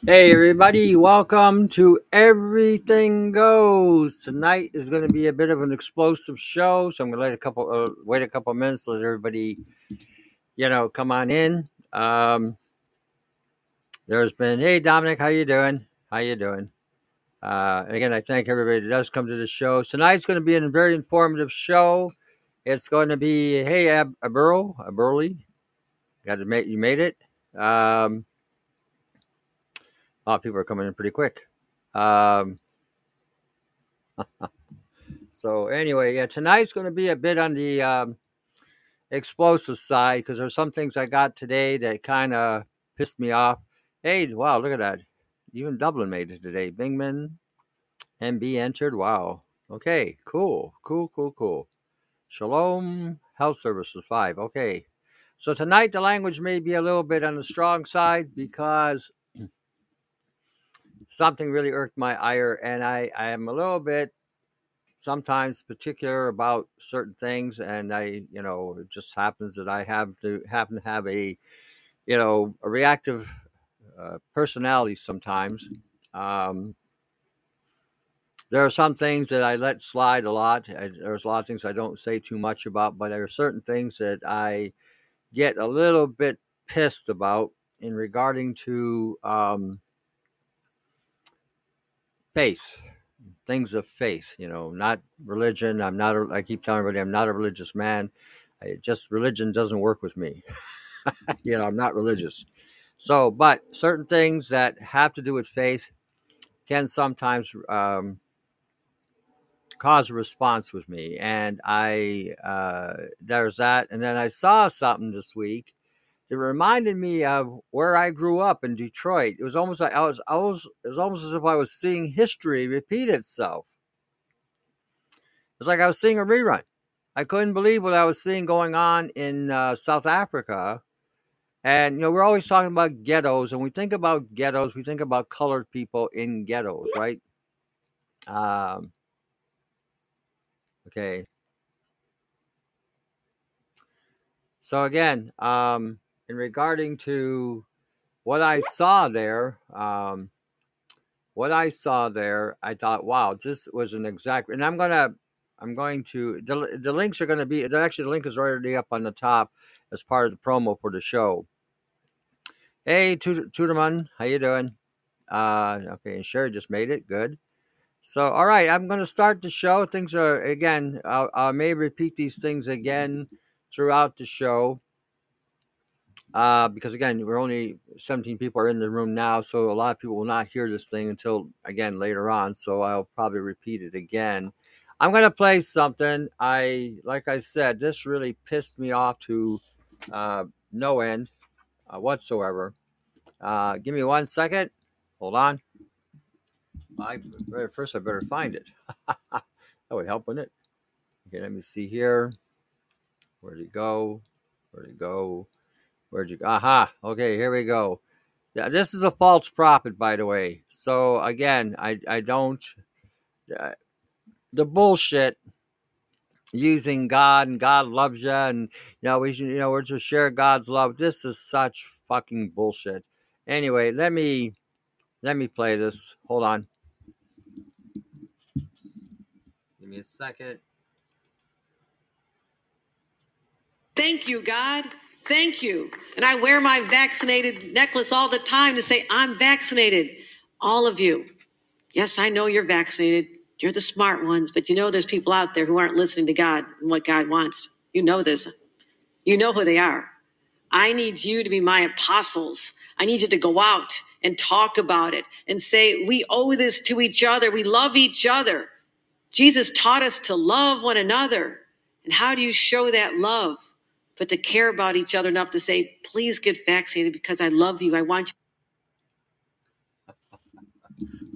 Hey everybody, welcome to Everything Goes. Tonight is going to be a bit of an explosive show, so I'm going to let a couple uh, wait a couple minutes, let everybody, you know, come on in. Um, there's been, hey Dominic, how you doing? How you doing? Uh, and again, I thank everybody that does come to the show. Tonight's going to be a very informative show. It's going to be, hey Ab- Aburl, Aburley, got to make you made it. Um, of people are coming in pretty quick. Um, So anyway, yeah, tonight's going to be a bit on the um, explosive side because there's some things I got today that kind of pissed me off. Hey, wow, look at that! Even Dublin made it today. Bingman MB entered. Wow. Okay, cool, cool, cool, cool. Shalom Health Services five. Okay, so tonight the language may be a little bit on the strong side because something really irked my ire, and I I am a little bit sometimes particular about certain things and i you know it just happens that i have to happen to have a you know a reactive uh, personality sometimes. Um, there are some things that i let slide a lot I, there's a lot of things i don't say too much about but there are certain things that i get a little bit pissed about in regarding to um, faith things of faith you know not religion i'm not a, i keep telling everybody i'm not a religious man I, just religion doesn't work with me you know i'm not religious. So but certain things that have to do with faith can sometimes um, cause a response with me and i uh, there's that and then i saw something this week it reminded me of where I grew up in Detroit. It was almost like I was, I was, it was almost as if I was seeing history repeat itself. It's like I was seeing a rerun. I couldn't believe what I was seeing going on in uh, South Africa. And, you know, we're always talking about ghettos. And we think about ghettos, we think about colored people in ghettos, right? Um, okay. So, again, um, in regarding to what I saw there, um, what I saw there, I thought, wow, this was an exact. And I'm gonna, I'm going to the the links are to be. Actually, the link is already up on the top as part of the promo for the show. Hey, Tuderman, how you doing? Uh, okay, and Sherry just made it. Good. So, all right, I'm going to start the show. Things are again. I may repeat these things again throughout the show uh, because again, we're only 17 people are in the room now, so a lot of people will not hear this thing until again later on. So I'll probably repeat it again. I'm gonna play something. I like I said, this really pissed me off to uh, no end uh, whatsoever. Uh, give me one second. Hold on. I first I better find it. that would help, wouldn't it? Okay, let me see here. Where'd it go? Where'd it go? Where'd you go? Aha. Okay, here we go. Yeah, this is a false prophet, by the way. So again, I I don't uh, the bullshit using God and God loves you and you know we should, you know we're to share God's love. This is such fucking bullshit. Anyway, let me let me play this. Hold on. Give me a second. Thank you, God. Thank you. And I wear my vaccinated necklace all the time to say, I'm vaccinated. All of you. Yes, I know you're vaccinated. You're the smart ones, but you know there's people out there who aren't listening to God and what God wants. You know this. You know who they are. I need you to be my apostles. I need you to go out and talk about it and say, we owe this to each other. We love each other. Jesus taught us to love one another. And how do you show that love? But to care about each other enough to say, please get vaccinated because I love you. I want you.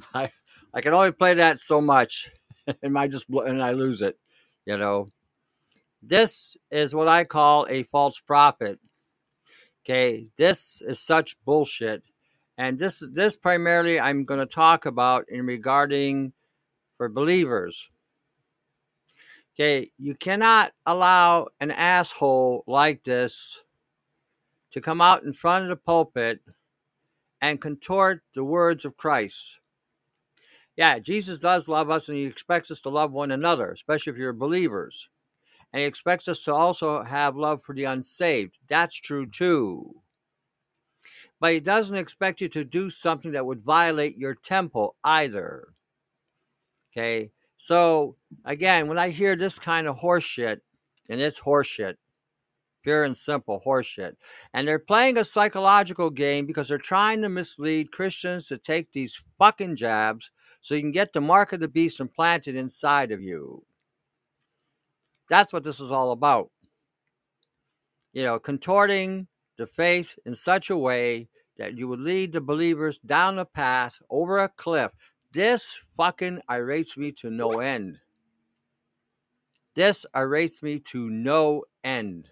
I, I can only play that so much and I just and I lose it, you know. This is what I call a false prophet. Okay, this is such bullshit. And this this primarily I'm going to talk about in regarding for believers. Okay, you cannot allow an asshole like this to come out in front of the pulpit and contort the words of Christ. Yeah, Jesus does love us and he expects us to love one another, especially if you're believers. And he expects us to also have love for the unsaved. That's true too. But he doesn't expect you to do something that would violate your temple either. Okay, so again, when I hear this kind of horseshit, and it's horseshit, pure and simple horseshit, and they're playing a psychological game because they're trying to mislead Christians to take these fucking jabs so you can get the mark of the beast implanted inside of you. That's what this is all about. You know, contorting the faith in such a way that you would lead the believers down a path over a cliff. This fucking irates me to no end. This irates me to no end.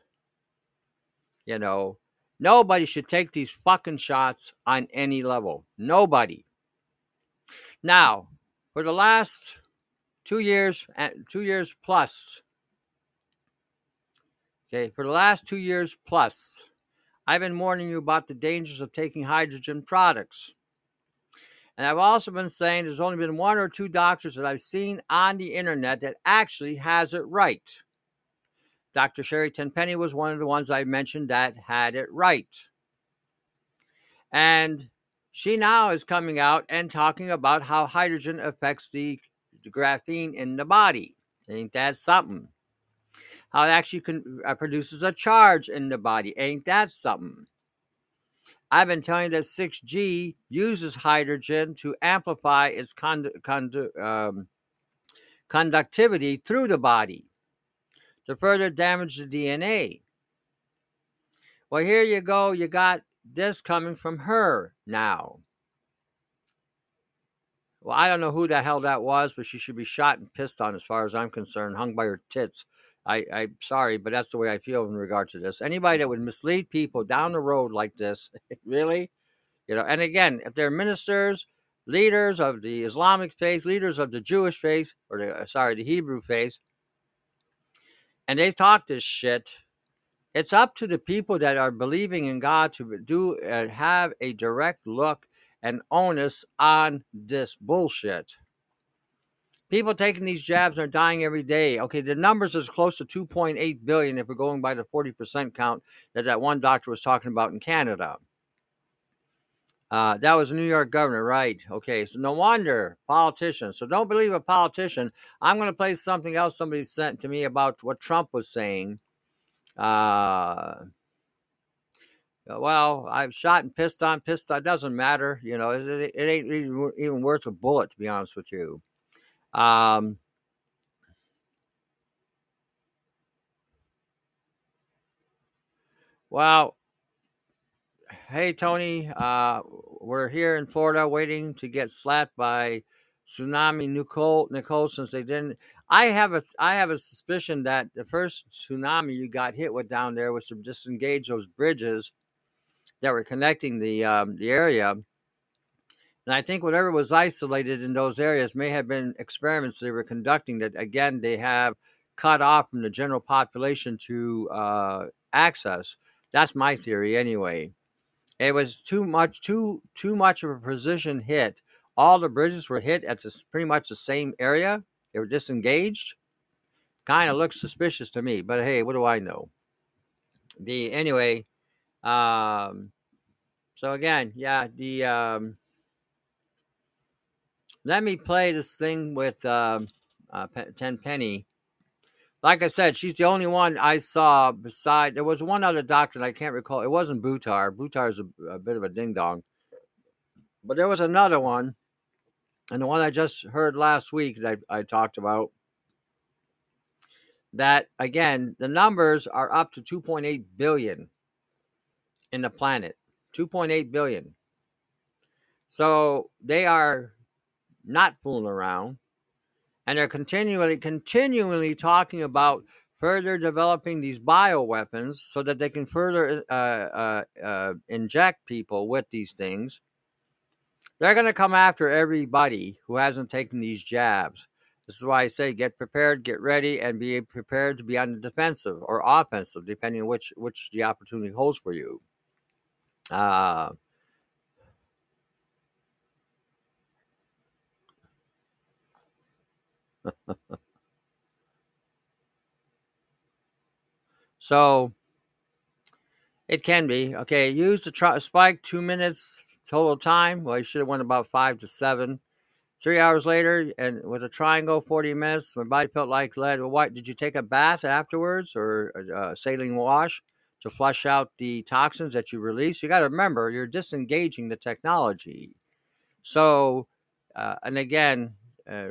You know, nobody should take these fucking shots on any level. Nobody. Now, for the last two years, eh, two years plus, okay, for the last two years plus, I've been warning you about the dangers of taking hydrogen products. And I've also been saying there's only been one or two doctors that I've seen on the internet that actually has it right. Dr. Sherri Tenpenny was one of the ones I mentioned that had it right. And she now is coming out and talking about how hydrogen affects the, the graphene in the body. Ain't that something? How it actually con- uh, produces a charge in the body. Ain't that something? I've been telling you that 6G uses hydrogen to amplify its con- con- um, conductivity through the body to further damage the DNA. Well, here you go. You got this coming from her now. Well, I don't know who the hell that was, but she should be shot and pissed on, as far as I'm concerned, hung by her tits. I, I'm sorry, but that's the way I feel in regard to this. Anybody that would mislead people down the road like this, really, you know. And again, if they're ministers, leaders of the Islamic faith, leaders of the Jewish faith, or the uh, sorry, the Hebrew faith, and they talk this shit, it's up to the people that are believing in God to do and uh, have a direct look and onus on this bullshit. People taking these jabs are dying every day. Okay, the numbers is close to 2.8 billion if we're going by the 40% count that that one doctor was talking about in Canada. Uh, that was a New York governor, right? Okay, so no wonder politicians. So don't believe a politician. I'm going to play something else somebody sent to me about what Trump was saying. Uh, well, I've shot and pissed on, pissed on. Doesn't matter. You know, it, it ain't even worth a bullet, to be honest with you. Um, well, hey Tony, uh, we're here in Florida waiting to get slapped by tsunami Nicole Nicole since they didn't. I have a I have a suspicion that the first tsunami you got hit with down there was to disengage those bridges that were connecting the um, the area and I think whatever was isolated in those areas may have been experiments they were conducting that, again, they have cut off from the general population to uh, access. That's my theory, anyway. It was too much, too too much of a precision hit. All the bridges were hit at this, pretty much the same area. They were disengaged. Kind of looks suspicious to me, but hey, what do I know? The anyway. Um, so again, yeah, the um, let me play this thing with um, uh. Like I said, she's the only one I saw beside. There was one other doctor, I can't recall. It wasn't. Buttar is a, a bit of a ding dong. But there was another one, and the one I just heard last week that I, I talked about. That again, the numbers are up to 2.8 billion in the planet. 2.8 billion. So they are not fooling around. And they're continually, continually talking about further developing these bioweapons so that they can further uh, uh, uh, inject people with these things. They're going to come after everybody who hasn't taken these jabs. This is why I say get prepared, get ready, and be prepared to be on the defensive or offensive, depending on which which the opportunity holds for you. Uh, so it can be okay. Use the tri- spike two minutes total time. Well, you should have went about five to seven. Three hours later, and with a triangle, 40 minutes, my body felt like lead. Well, what did you take a bath afterwards or a saline wash to flush out the toxins that you release? You got to remember, you're disengaging the technology. So, uh, and again, uh,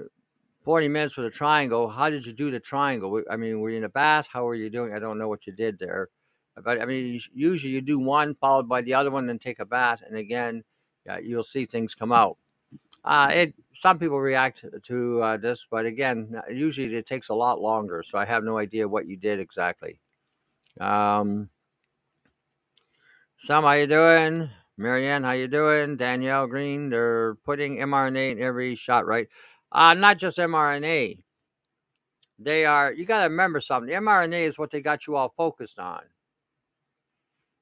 40 minutes with a triangle. How did you do the triangle? I mean, were you in a bath? How were you doing? I don't know what you did there. But I mean, usually you do one followed by the other one, then take a bath, and again, you'll see things come out. Uh, it some people react to uh, this, but again, usually it takes a lot longer. So I have no idea what you did exactly. Um, Sam, how you doing? Marianne, how you doing? Danielle Green, they're putting mRNA in every shot, right? Uh, not just mRNA. They are. You got to remember something. MRNA is what they got you all focused on.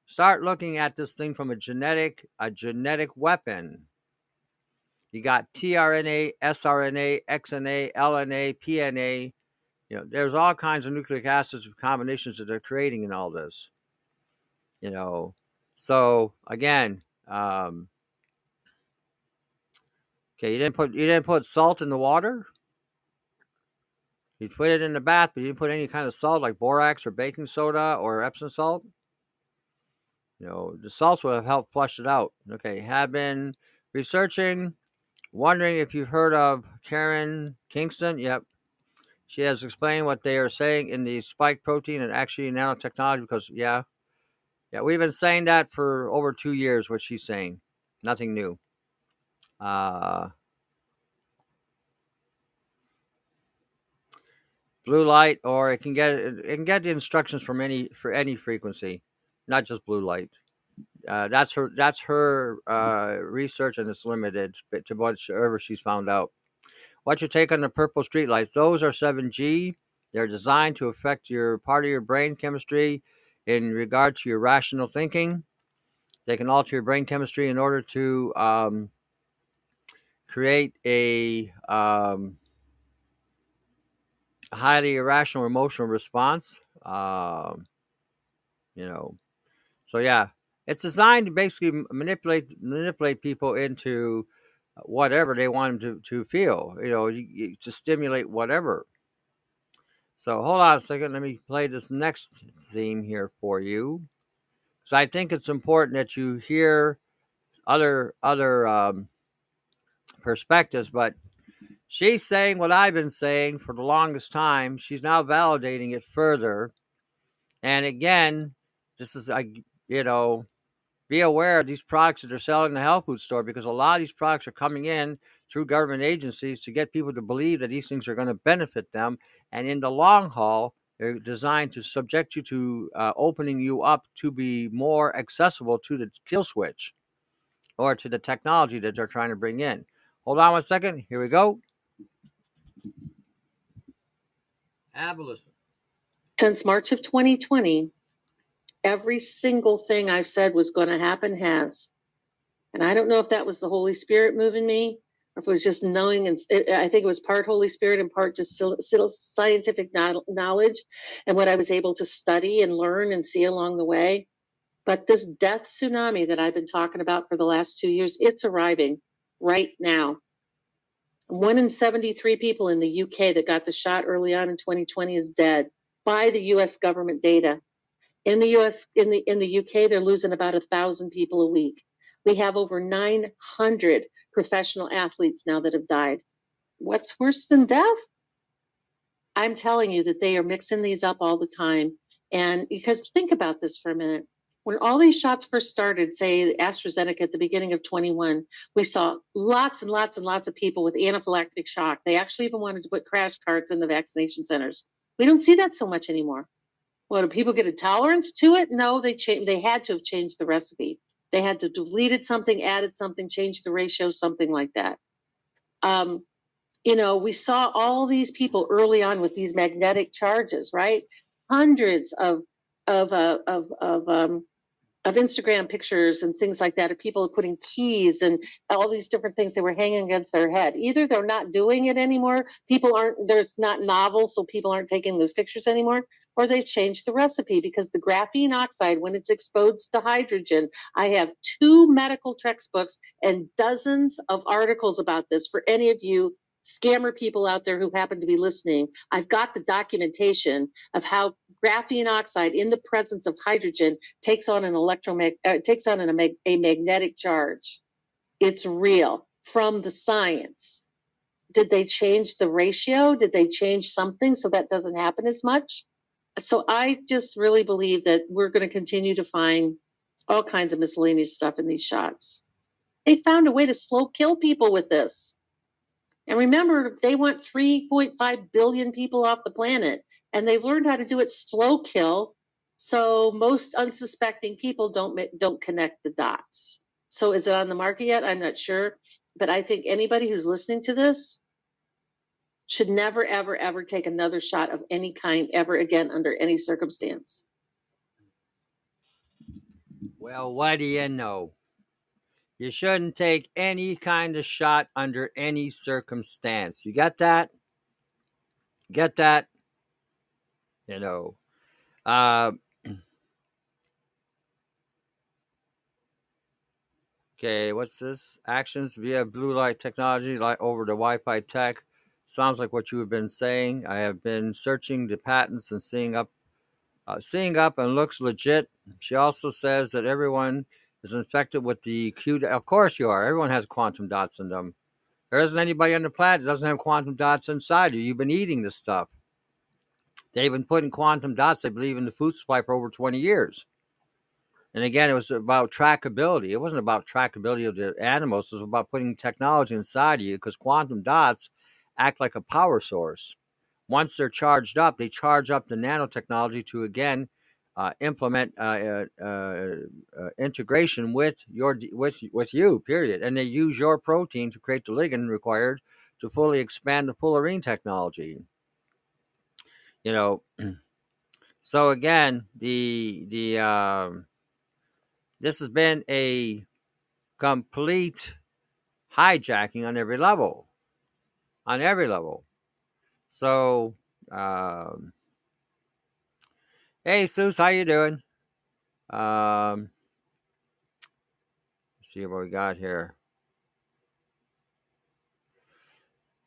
Start looking at this thing from a genetic, a genetic weapon. You got tRNA, sRNA, XNA, LNA, PNA. You know, there's all kinds of nucleic acids combinations that they're creating in all this. You know, so again, um, okay, you didn't put you didn't put salt in the water. You put it in the bath, but you didn't put any kind of salt like borax or baking soda or Epsom salt. You know, the salts would have helped flush it out. Okay, have been researching Wondering if you've heard of Karen Kingston? Yep. She has explained what they are saying in the spike protein and actually nanotechnology because, yeah, yeah, we've been saying that for over two years, what she's saying. Nothing new. Uh, blue light, or it can get it can get the instructions from any for any frequency, not just blue light. Uh, that's her. That's her uh, research, and it's limited to whatever she's found out. What's your take on the purple streetlights? Those are 7G. They're designed to affect your part of your brain chemistry in regard to your rational thinking. They can alter your brain chemistry in order to um, create a um, highly irrational emotional response. Um, you know, so yeah, it's designed to basically manipulate manipulate people into whatever they want them to, to feel, you know, to stimulate whatever. So hold on a second. Let me play this next theme here for you. So I think it's important that you hear other other um, perspectives, but she's saying what I've been saying for the longest time. She's now validating it further. And again, this is I you know be aware of these products that they're selling in the health food store because a lot of these products are coming in through government agencies to get people to believe that these things are going to benefit them. And in the long haul, they're designed to subject you to uh, opening you up to be more accessible to the kill switch or to the technology that they're trying to bring in. Hold on one second. Here we go. Have a listen. Since March of 2020, every single thing I've said was going to happen has. And I don't know if that was the Holy Spirit moving me or if it was just knowing. And it, I think it was part Holy Spirit and part just scientific knowledge and what I was able to study and learn and see along the way. But this death tsunami that I've been talking about for the last two years, it's arriving right now. One in 73 people in the UK that got the shot early on in 2020 is dead by the US government data. In the US, in the in the UK, they're losing about a thousand people a week. We have over 900 professional athletes now that have died. What's worse than death? I'm telling you that they are mixing these up all the time. And because think about this for a minute. When all these shots first started, say AstraZeneca at the beginning of 21, we saw lots and lots and lots of people with anaphylactic shock. They actually even wanted to put crash carts in the vaccination centers. We don't see that so much anymore. Well, do people get a tolerance to it? No, they changed. They had to have changed the recipe. They had to deleted something, added something, changed the ratio, something like that. Um, you know, we saw all these people early on with these magnetic charges, right? Hundreds of of uh, of of um, of Instagram pictures and things like that of people putting keys and all these different things they were hanging against their head. Either they're not doing it anymore, people aren't, there's not novels, so people aren't taking those pictures anymore, or they've changed the recipe because the graphene oxide, when it's exposed to hydrogen, I have two medical textbooks and dozens of articles about this for any of you scammer people out there who happen to be listening. I've got the documentation of how graphene oxide in the presence of hydrogen takes on an electromag uh, takes on an, a, a magnetic charge. It's real from the science. Did they change the ratio? Did they change something so that doesn't happen as much? So I just really believe that we're going to continue to find all kinds of miscellaneous stuff in these shots. They found a way to slow kill people with this. And remember, they want 3.5 billion people off the planet, and they've learned how to do it slow kill. So most unsuspecting people don't don't connect the dots. So is it on the market yet? I'm not sure, but I think anybody who's listening to this should never, ever, ever take another shot of any kind ever again under any circumstance. Well, what do you know? You shouldn't take any kind of shot under any circumstance. You get that? Get that? You know. Uh, okay, what's this? Actions via blue light technology, light over the Wi Fi tech. Sounds like what you have been saying. I have been searching the patents and seeing up, uh, seeing up and looks legit. She also says that everyone is infected with the Q. Of course you are. Everyone has quantum dots in them. There isn't anybody on the planet that doesn't have quantum dots inside you. You've been eating this stuff. They've been putting quantum dots, I believe, in the food supply for over 20 years. And again, it was about trackability. It wasn't about trackability of the animals. It was about putting technology inside of you because quantum dots act like a power source. Once they're charged up, they charge up the nanotechnology to again uh, implement uh, uh, uh, integration with your with with you. Period. And they use your protein to create the ligand required to fully expand the fullerene technology. You know. So again, the the um, this has been a complete hijacking on every level, on every level. So um, Hey, Sus, how you doing? Um, see what we got here.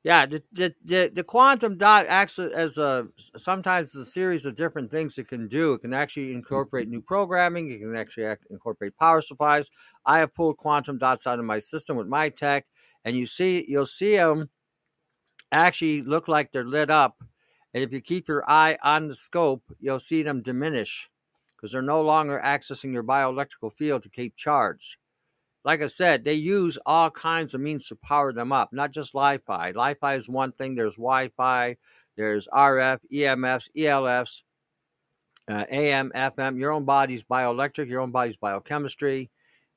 Yeah, the, the, the, the quantum dot acts as a sometimes a series of different things it can do. It can actually incorporate new programming. It can actually incorporate power supplies. I have pulled quantum dots out of my system with my tech, and you see you'll see them actually look like they're lit up and if you keep your eye on the scope, you'll see them diminish because they're no longer accessing your bioelectrical field to keep charged. Like I said, they use all kinds of means to power them up, not just Li-Fi. Li-Fi is one thing. There's Wi-Fi, there's RF, EMFs, ELFs, uh, AM, FM. Your own body's bioelectric, your own body's biochemistry.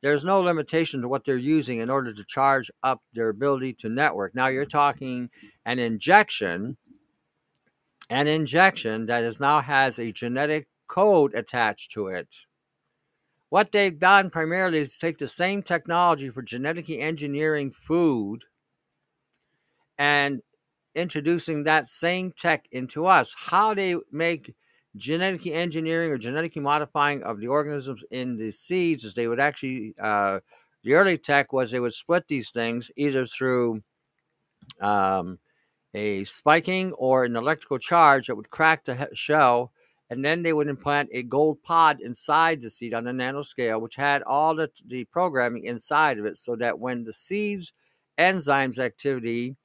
There's no limitation to what they're using in order to charge up their ability to network. Now you're talking an injection an injection that is now has a genetic code attached to it. What they've done primarily is take the same technology for genetically engineering food and introducing that same tech into us. How they make genetically engineering or genetically modifying of the organisms in the seeds is they would actually uh, the early tech was they would split these things either through um, a spiking or an electrical charge that would crack the shell, and then they would implant a gold pod inside the seed on a nanoscale, which had all the, the programming inside of it, so that when the seed's enzymes activity,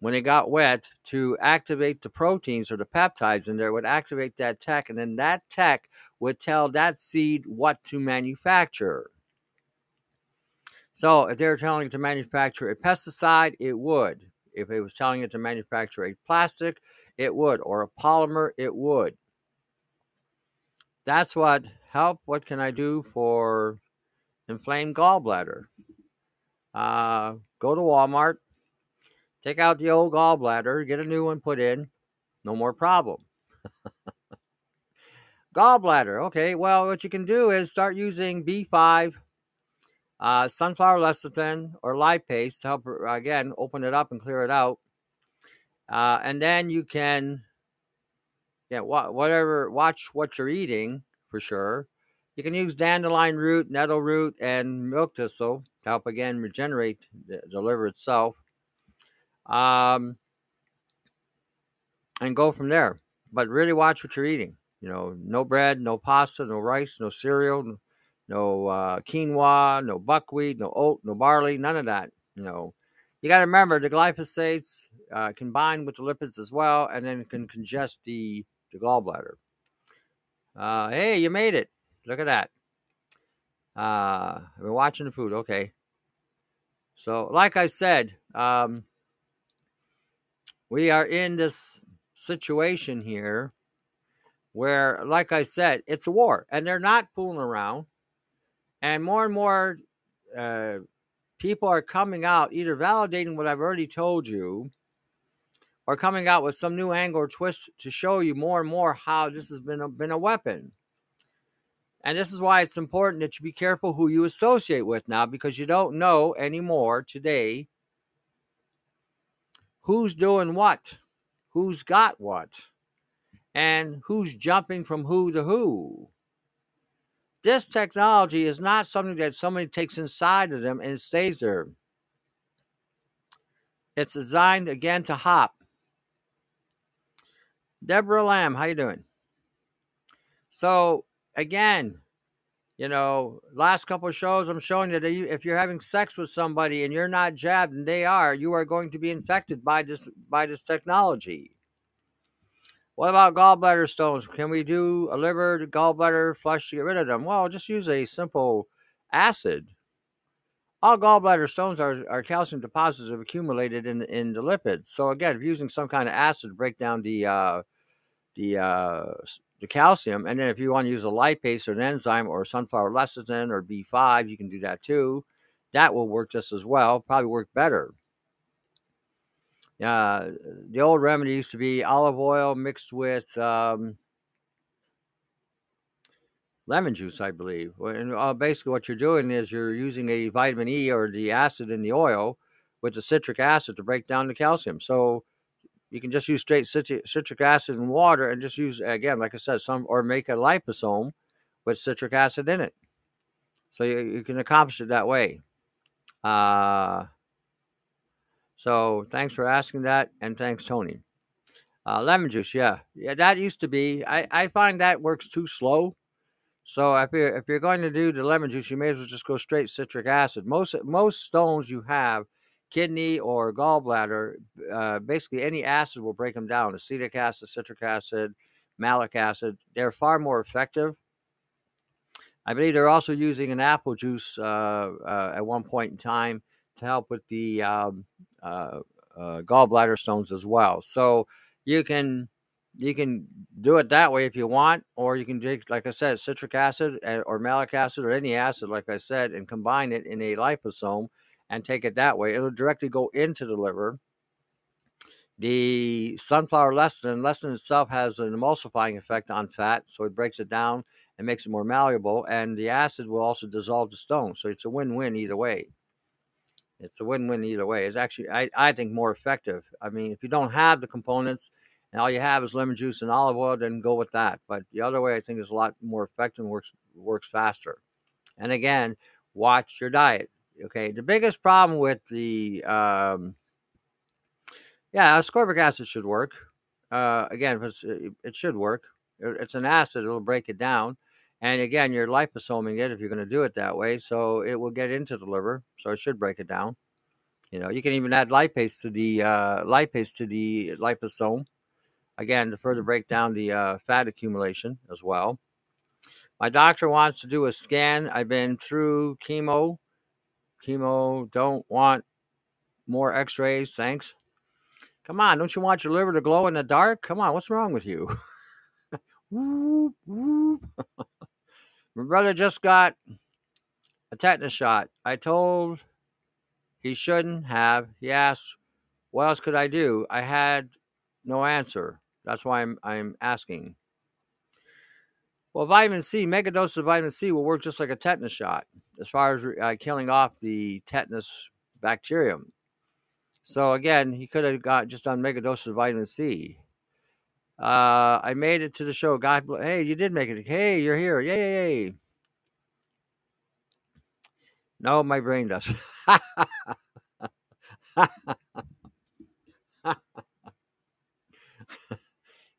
when it got wet, to activate the proteins or the peptides in there, would activate that tech, and then that tech would tell that seed what to manufacture. So if they were telling it to manufacture a pesticide, it would. If it was telling it to manufacture a plastic, it would, or a polymer, it would. That's what help. What can I do for inflamed gallbladder? Uh, go to Walmart, take out the old gallbladder, get a new one put in, no more problem. Gallbladder. Okay, well, what you can do is start using B5, uh, sunflower lecithin, or lipase to help, again, open it up and clear it out. Uh, and then you can, yeah, whatever, watch what you're eating for sure. You can use dandelion root, nettle root, and milk thistle to help again regenerate the, the liver itself. Um, and go from there. But really watch what you're eating. You know, no bread, no pasta, no rice, no cereal, no uh, quinoa, no buckwheat, no oat, no barley, none of that. You know, you got to remember the glyphosates uh, combine with the lipids as well, and then can congest the, the gallbladder. Uh, hey, you made it. Look at that. Uh, I've been watching the food. Okay. So, like I said, um, we are in this situation here where, like I said, it's a war and they're not fooling around. And more and more uh, people are coming out either validating what I've already told you or coming out with some new angle or twist to show you more and more how this has been a, been a weapon. And this is why it's important that you be careful who you associate with now because you don't know anymore today who's doing what, who's got what and who's jumping from who to who. This technology is not something that somebody takes inside of them and stays there. It's designed again to hop. Deborah Lamb, how you doing? So again, you know, last couple shows I'm showing you that if you're having sex with somebody and you're not jabbed and they are, you are going to be infected by this by this technology. What about gallbladder stones? Can we do a liver, gallbladder flush to get rid of them? Well, just use a simple acid. All gallbladder stones are, are calcium deposits that have accumulated in, in the lipids. So again, if using some kind of acid to break down the uh, the uh, the calcium, and then if you want to use a lipase or an enzyme or sunflower lecithin or B5, you can do that too. That will work just as well, probably work better. Uh, the old remedy used to be olive oil mixed with um, lemon juice, I believe. And uh, basically, what you're doing is you're using a vitamin E or the acid in the oil with the citric acid to break down the calcium. So you can just use straight citric acid and water and just use, again, like I said, some or make a liposome with citric acid in it. So you, you can accomplish it that way. Uh, so thanks for asking that, and thanks, Tony. Uh, lemon juice, yeah, yeah, that used to be. I, I find that works too slow. So if you're if you're going to do the lemon juice, you may as well just go straight citric acid. Most most stones you have, kidney or gallbladder, uh, basically any acid will break them down. Acetic acid, citric acid, malic acid. They're far more effective. I believe they're also using an apple juice uh, uh, at one point in time to help with the um, uh, uh, gallbladder stones as well. So you can you can do it that way if you want, or you can take, like I said, citric acid eh, or malic acid or any acid, like I said, and combine it in a liposome and take it that way. It'll directly go into the liver. The sunflower lecithin, lecithin itself has an emulsifying effect on fat, so it breaks it down and makes it more malleable. And the acid will also dissolve the stone, so it's a win-win either way. It's a win-win either way. It's actually, I, I think, more effective. I mean, if you don't have the components and all you have is lemon juice and olive oil, then go with that. But the other way, I think, is a lot more effective and works works faster. And again, watch your diet. Okay, the biggest problem with the um, yeah, ascorbic acid should work. Uh, again, it should work. It's an acid; it'll break it down. And again, you're liposoming it if you're going to do it that way. So it will get into the liver. So it should break it down. You know, you can even add lipase to the uh, lipase to the liposome. Again, to further break down the uh, fat accumulation as well. My doctor wants to do a scan. I've been through chemo. Chemo, don't want more x rays. Thanks. Come on, don't you want your liver to glow in the dark? Come on, what's wrong with you? whoop, whoop. My brother just got a tetanus shot. I told he shouldn't have. He asked, "What else could I do?" I had no answer. That's why I'm I'm asking. Well, vitamin C, mega doses of vitamin C will work just like a tetanus shot as far as uh, killing off the tetanus bacterium. So again, he could have got just on mega doses of vitamin C. Uh, I made it to the show. God, bless. hey, you did make it. Hey, you're here. Yay. No, my brain does.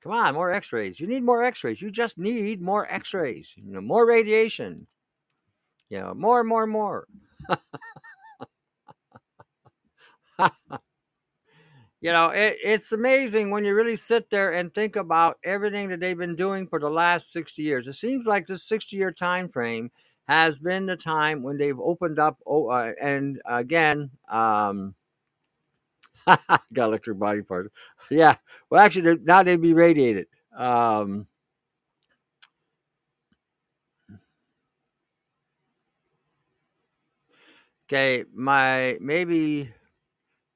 Come on, more X-rays. You need more X-rays. You just need more X-rays. You know, more radiation. You know, more, more, more. you know, it, it's amazing when you really sit there and think about everything that they've been doing for the last 60 years. It seems like this 60-year time frame has been the time when they've opened up. Oh, uh, and again, um, got electric body parts. Yeah. Well, actually, now they'd be radiated. Um, okay, my maybe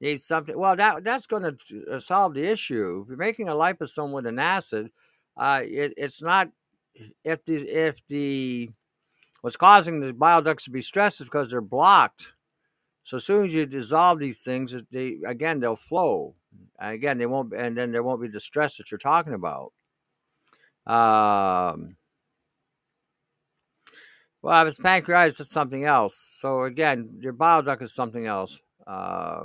needs something. Well, that that's going to uh, solve the issue. If you're making a liposome with an acid, uh, it, it's not if the if the what's causing the bile ducts to be stressed is because they're blocked so as soon as you dissolve these things, they again they'll flow. again, they won't, and then there won't be the stress that you're talking about. Um, well, if it's pancreatitis, it's something else. So again, your bile duct is something else. Uh,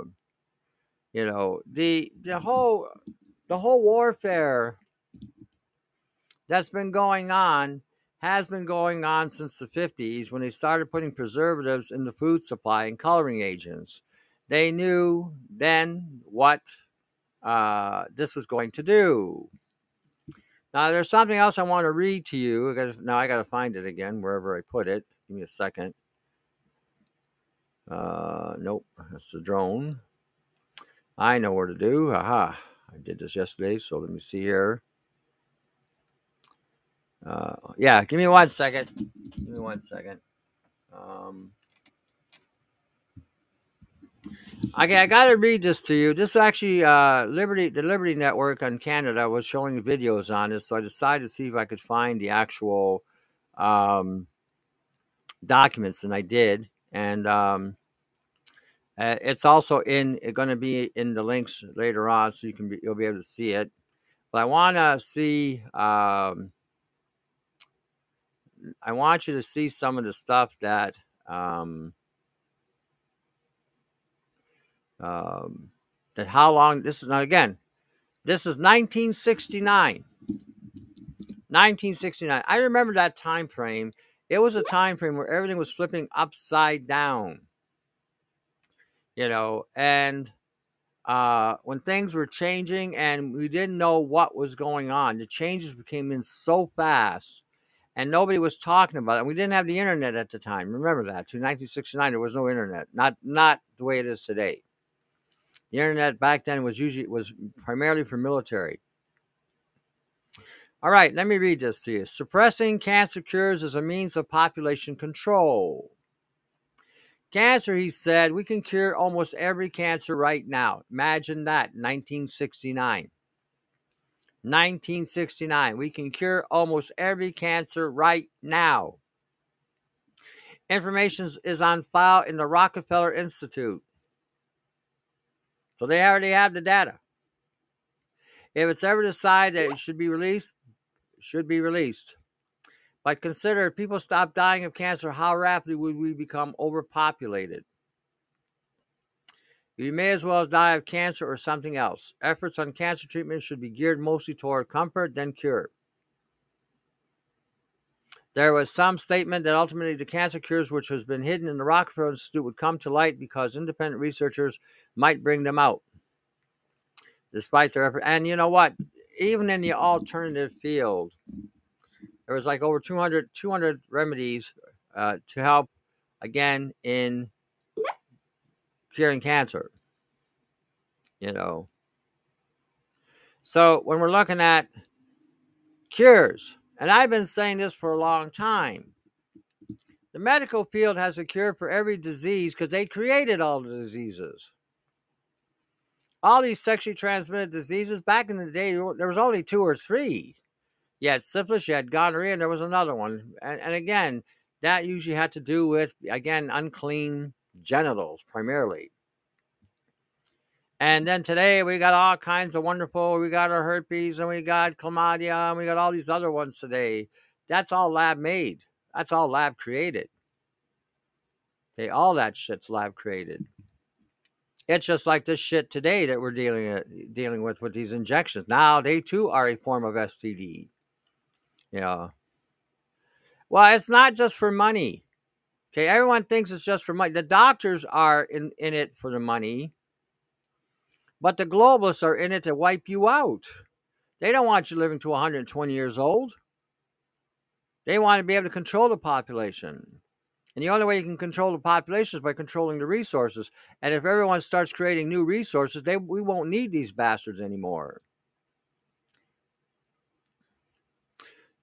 you know, the the whole the whole warfare that's been going on has been going on since the 50s when they started putting preservatives in the food supply and coloring agents. They knew then what uh, this was going to do. Now, there's something else I want to read to you. Because now I got to find it again wherever I put it. Give me a second. Uh, nope, that's the drone. I know where to do. Aha, I did this yesterday, so let me see here. Uh, yeah, give me one second. Give me one second. Um, okay, I got to read this to you. This actually, uh, Liberty, the Liberty Network on Canada was showing videos on this, so I decided to see if I could find the actual um, documents, and I did. And um, uh, it's also in going to be in the links later on, so you can be, you'll be able to see it. But I want to see. Um, I want you to see some of the stuff that um, um, that how long this is now again this is 1969 1969 i remember that time frame it was a time frame where everything was flipping upside down you know and uh, when things were changing and we didn't know what was going on the changes came in so fast and nobody was talking about it. We didn't have the internet at the time. Remember that. To 1969, there was no internet. Not not the way it is today. The internet back then was usually was primarily for military. All right, let me read this to you. Suppressing cancer cures as a means of population control. Cancer, he said, we can cure almost every cancer right now. Imagine that, 1969. 1969. We can cure almost every cancer right now. Information is on file in the Rockefeller Institute. So they already have the data. If it's ever decided that it should be released, should be released. But consider if people stop dying of cancer, how rapidly would we become overpopulated? You may as well die of cancer or something else. Efforts on cancer treatment should be geared mostly toward comfort than cure. There was some statement that ultimately the cancer cures, which has been hidden in the Rockefeller Institute, would come to light because independent researchers might bring them out. Despite their effort. And you know what? Even in the alternative field, there was like over 200, 200 remedies uh, to help, again, in curing cancer. You know. So when we're looking at cures, and I've been saying this for a long time, the medical field has a cure for every disease because they created all the diseases. All these sexually transmitted diseases, back in the day, there was only two or three. You had syphilis, you had gonorrhea, and there was another one. And, and again, that usually had to do with, again, unclean genitals primarily. And then today we got all kinds of wonderful, we got our herpes and we got chlamydia and we got all these other ones today. That's all lab made. That's all lab created. Okay, all that shit's lab created. It's just like this shit today that we're dealing uh, dealing with with these injections. Now they too are a form of STD. Yeah. Well, it's not just for money. Okay, everyone thinks it's just for money. The doctors are in, in it for the money, but the globalists are in it to wipe you out. They don't want you living to 120 years old. They want to be able to control the population. And the only way you can control the population is by controlling the resources. And if everyone starts creating new resources, they we won't need these bastards anymore.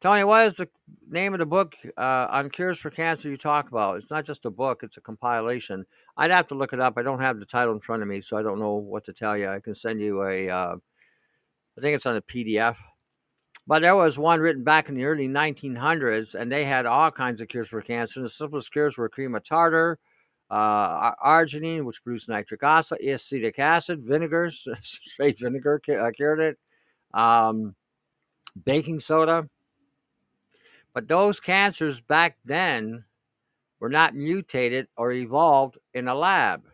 Tony, what is the name of the book uh, on cures for cancer you talk about? It's not just a book; it's a compilation. I'd have to look it up. I don't have the title in front of me, so I don't know what to tell you. I can send you a. Uh, I think it's on a PDF. But there was one written back in the early 1900s, and they had all kinds of cures for cancer. The simplest cures were cream of tartar, uh, arginine, which produced nitric acid, acetic acid, vinegar, straight vinegar uh, cured it, um, baking soda. But those cancers back then were not mutated or evolved in a lab.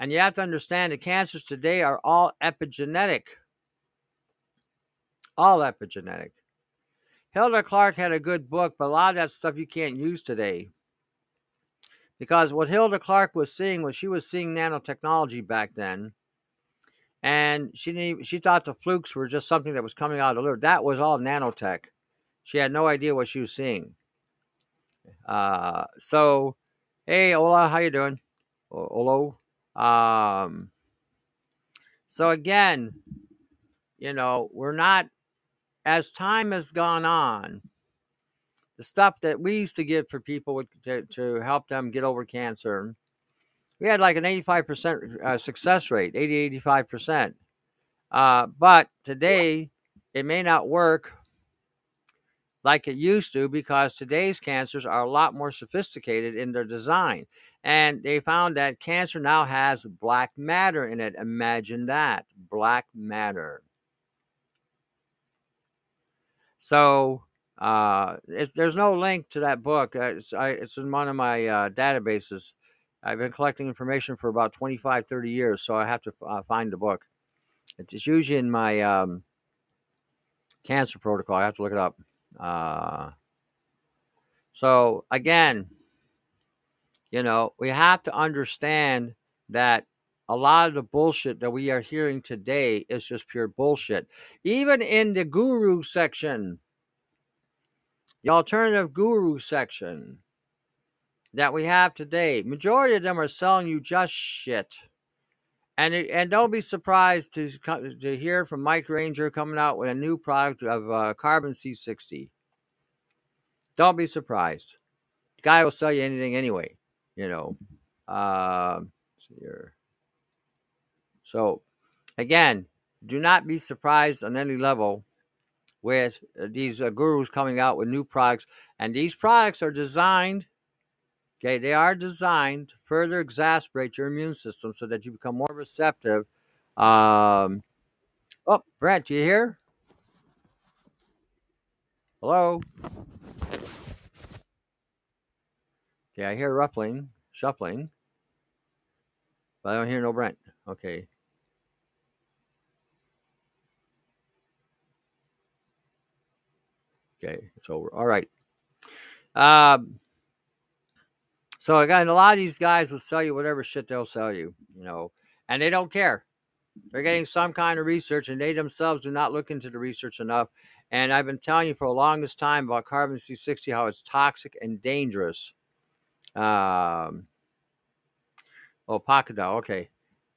And you have to understand the cancers today are all epigenetic all epigenetic. Hulda Clark had a good book, but a lot of that stuff you can't use today. Because what Hulda Clark was seeing was she was seeing nanotechnology back then. And she didn't, she thought the flukes were just something that was coming out of the liver. That was all nanotech. She had no idea what she was seeing. Uh, so, hey, Ola, how you doing? Olo. Um, so again, you know, we're not as time has gone on, the stuff that we used to give for people to, to help them get over cancer, we had like an 85% uh, success rate, 80, 85%. Uh, but today, it may not work like it used to because today's cancers are a lot more sophisticated in their design. And they found that cancer now has black matter in it. Imagine that black matter. So uh, there's no link to that book. Uh, it's, I, it's in one of my uh, databases. I've been collecting information for about 25, 30 years, so I have to uh, find the book. It's usually in my um, cancer protocol. I have to look it up. Uh, so again, you know, we have to understand that a lot of the bullshit that we are hearing today is just pure bullshit. Even in the guru section, the alternative guru section that we have today, majority of them are selling you just shit. And and don't be surprised to to hear from Mike Ranger coming out with a new product of uh, Carbon C60. Don't be surprised. The guy will sell you anything anyway, you know. Uh, here. So, again, do not be surprised on any level with uh, these uh, gurus coming out with new products. And these products are designed, okay, they are designed to further exasperate your immune system so that you become more receptive. Um, oh, Brent, you here? Hello? Okay, I hear ruffling, shuffling, but I don't hear no Brent. Okay. Okay, it's over. All right. Um, so again, a lot of these guys will sell you whatever shit they'll sell you, you know, and they don't care. They're getting some kind of research, and they themselves do not look into the research enough. And I've been telling you for the longest time about carbon C60, how it's toxic and dangerous. Um, oh, Pacadol, okay.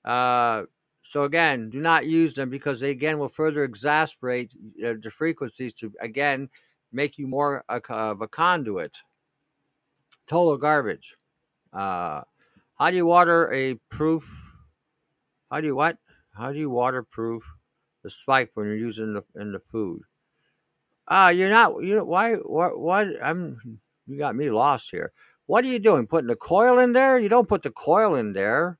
Uh, so again, do not use them because they again will further exasperate uh, the frequencies to again make you more of a conduit. Total garbage. Uh, how do you water a proof? How do you what? How do you waterproof the spike when you're using the in the food? Uh, you're not. You know why? What? What? I'm. You got me lost here. What are you doing? Putting the coil in there? You don't put the coil in there.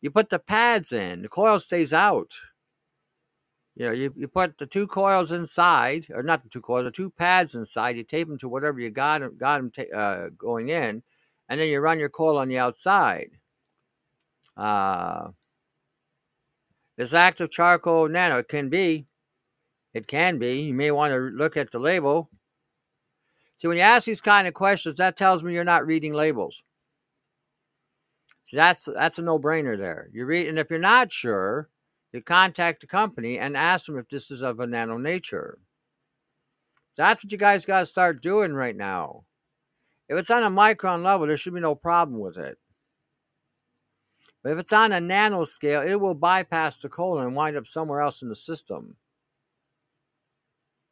You put the pads in. The coil stays out. You know, you, you put the two coils inside, or not the two coils, the two pads inside. You tape them to whatever you got got them ta- uh, going in, and then you run your coil on the outside. Uh, this active charcoal nano it can be, it can be. You may want to look at the label. See, when you ask these kind of questions, that tells me you're not reading labels. See, that's that's a no-brainer there. You read, and if you're not sure, you contact the company and ask them if this is of a nano nature. That's what you guys got to start doing right now. If it's on a micron level, there should be no problem with it. But if it's on a nano scale, it will bypass the colon and wind up somewhere else in the system.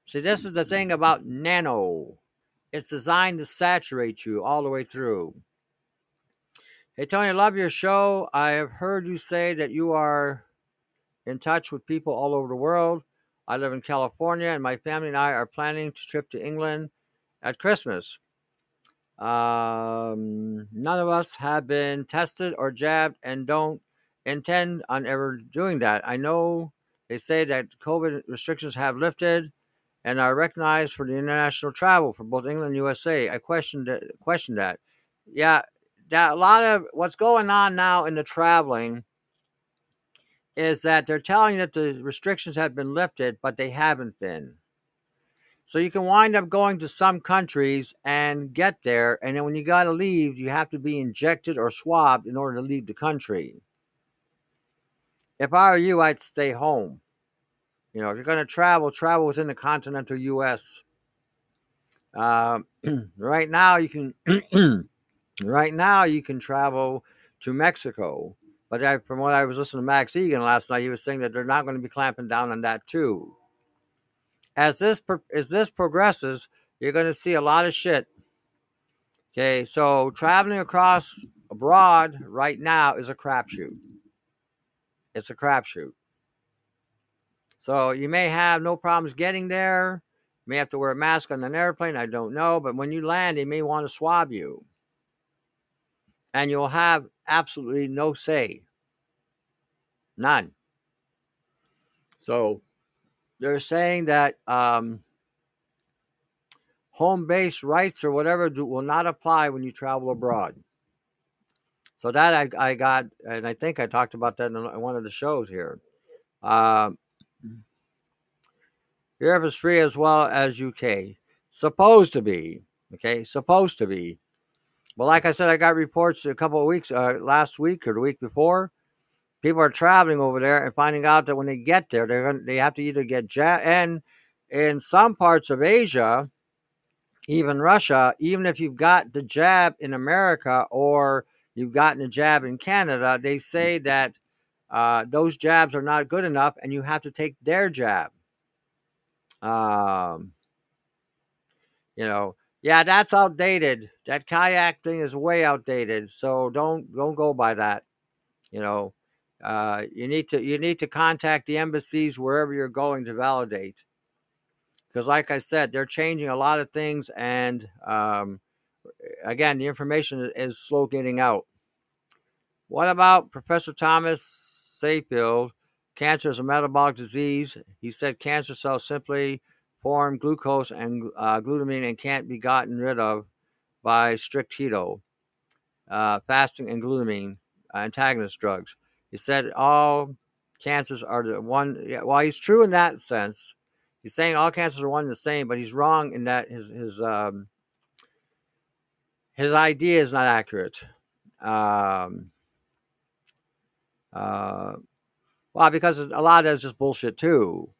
See, this is the thing mm-hmm. about nano. It's designed to saturate you all the way through. Hey, Tony, I love your show. I have heard you say that you are in touch with people all over the world. I live in California, and my family and I are planning to trip to England at Christmas. Um, none of us have been tested or jabbed and don't intend on ever doing that. I know they say that COVID restrictions have lifted and are recognized for the international travel for both England and USA. I questioned questioned that. Yeah, that a lot of what's going on now in the traveling is that they're telling that the restrictions have been lifted, but they haven't been. So you can wind up going to some countries and get there, and then when you got to leave, you have to be injected or swabbed in order to leave the country. If I were you, I'd stay home. You know, if you're going to travel, travel within the continental U.S. Uh, right now, you can. right now, you can travel to Mexico but I, from what I was listening to Max Igan last night, he was saying that they're not going to be clamping down on that too. As this as this progresses, you're going to see a lot of shit. Okay, so traveling across abroad right now is a crapshoot. It's a crapshoot. So you may have no problems getting there. You may have to wear a mask on an airplane. I don't know, but when you land, they may want to swab you and you'll have absolutely no say. None. So they're saying that um, home base rights or whatever do, will not apply when you travel abroad. So that I, I got, and I think I talked about that in one of the shows here. Um, Europe is free as well as UK. Supposed to be. Okay, supposed to be. Well, like I said, I got reports a couple of weeks, uh, last week or the week before. People are traveling over there and finding out that when they get there, they're going they have to either get jab and in some parts of Asia, even Russia, even if you've got the jab in America or you've gotten a jab in Canada, they say that uh, those jabs are not good enough and you have to take their jab. Um, you know, yeah, that's outdated. That kayak thing is way outdated. So don't don't go by that. You know, uh, you need to you need to contact the embassies wherever you're going to validate. Because, like I said, they're changing a lot of things, and um, again, the information is slow getting out. What about Professor Thomas Seyfried? Cancer is a metabolic disease. He said cancer cells simply form glucose and uh, glutamine and can't be gotten rid of by strict keto, uh, fasting, and glutamine uh, antagonist drugs. He said all cancers are the one. Yeah, well, he's true in that sense. He's saying all cancers are one and the same, but he's wrong in that his his um, his idea is not accurate. Um, uh, well, because a lot of that is just bullshit too.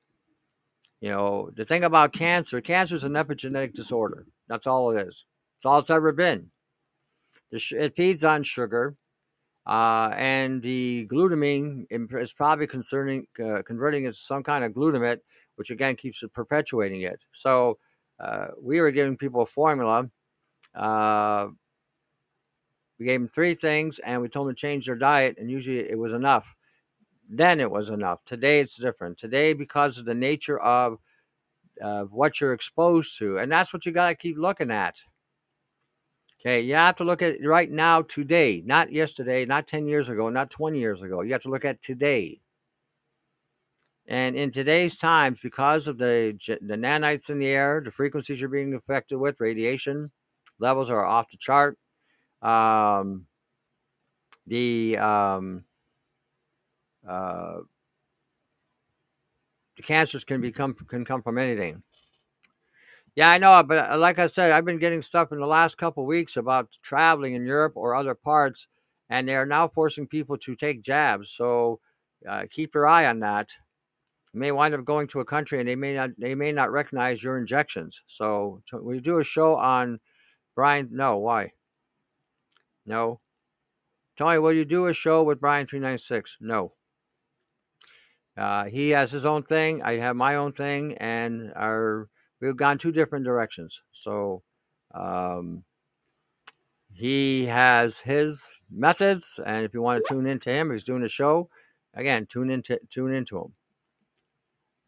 You know, the thing about cancer, cancer is an epigenetic disorder. That's all it is. It's all it's ever been. It feeds on sugar, uh, and the glutamine is probably concerning uh, converting it to some kind of glutamate, which again keeps perpetuating it. So uh, we were giving people a formula. Uh, we gave them three things, and we told them to change their diet, and usually it was enough then it was enough. Today it's different. Today, because of the nature of of what you're exposed to, and that's what you got to keep looking at. Okay, you have to look at right now, today, not yesterday, not 10 years ago, not 20 years ago. You have to look at today. And in today's times, because of the the nanites in the air, the frequencies you're being affected with, radiation levels are off the chart. Um, the um, uh, the cancers can become can come from anything. Yeah, I know, but uh, like I said, I've been getting stuff in the last couple weeks about traveling in Europe or other parts, and they are now forcing people to take jabs. So uh, keep your eye on that. You may wind up going to a country and they may not they may not recognize your injections. So we do a show on Brian. No, why? No. Tony, will you do a show with Brian three nine six? No. Uh, he has his own thing. I have my own thing, and our we've gone two different directions. So um, he has his methods, and if you want to tune into him, he's doing a show. Again, tune into tune into him.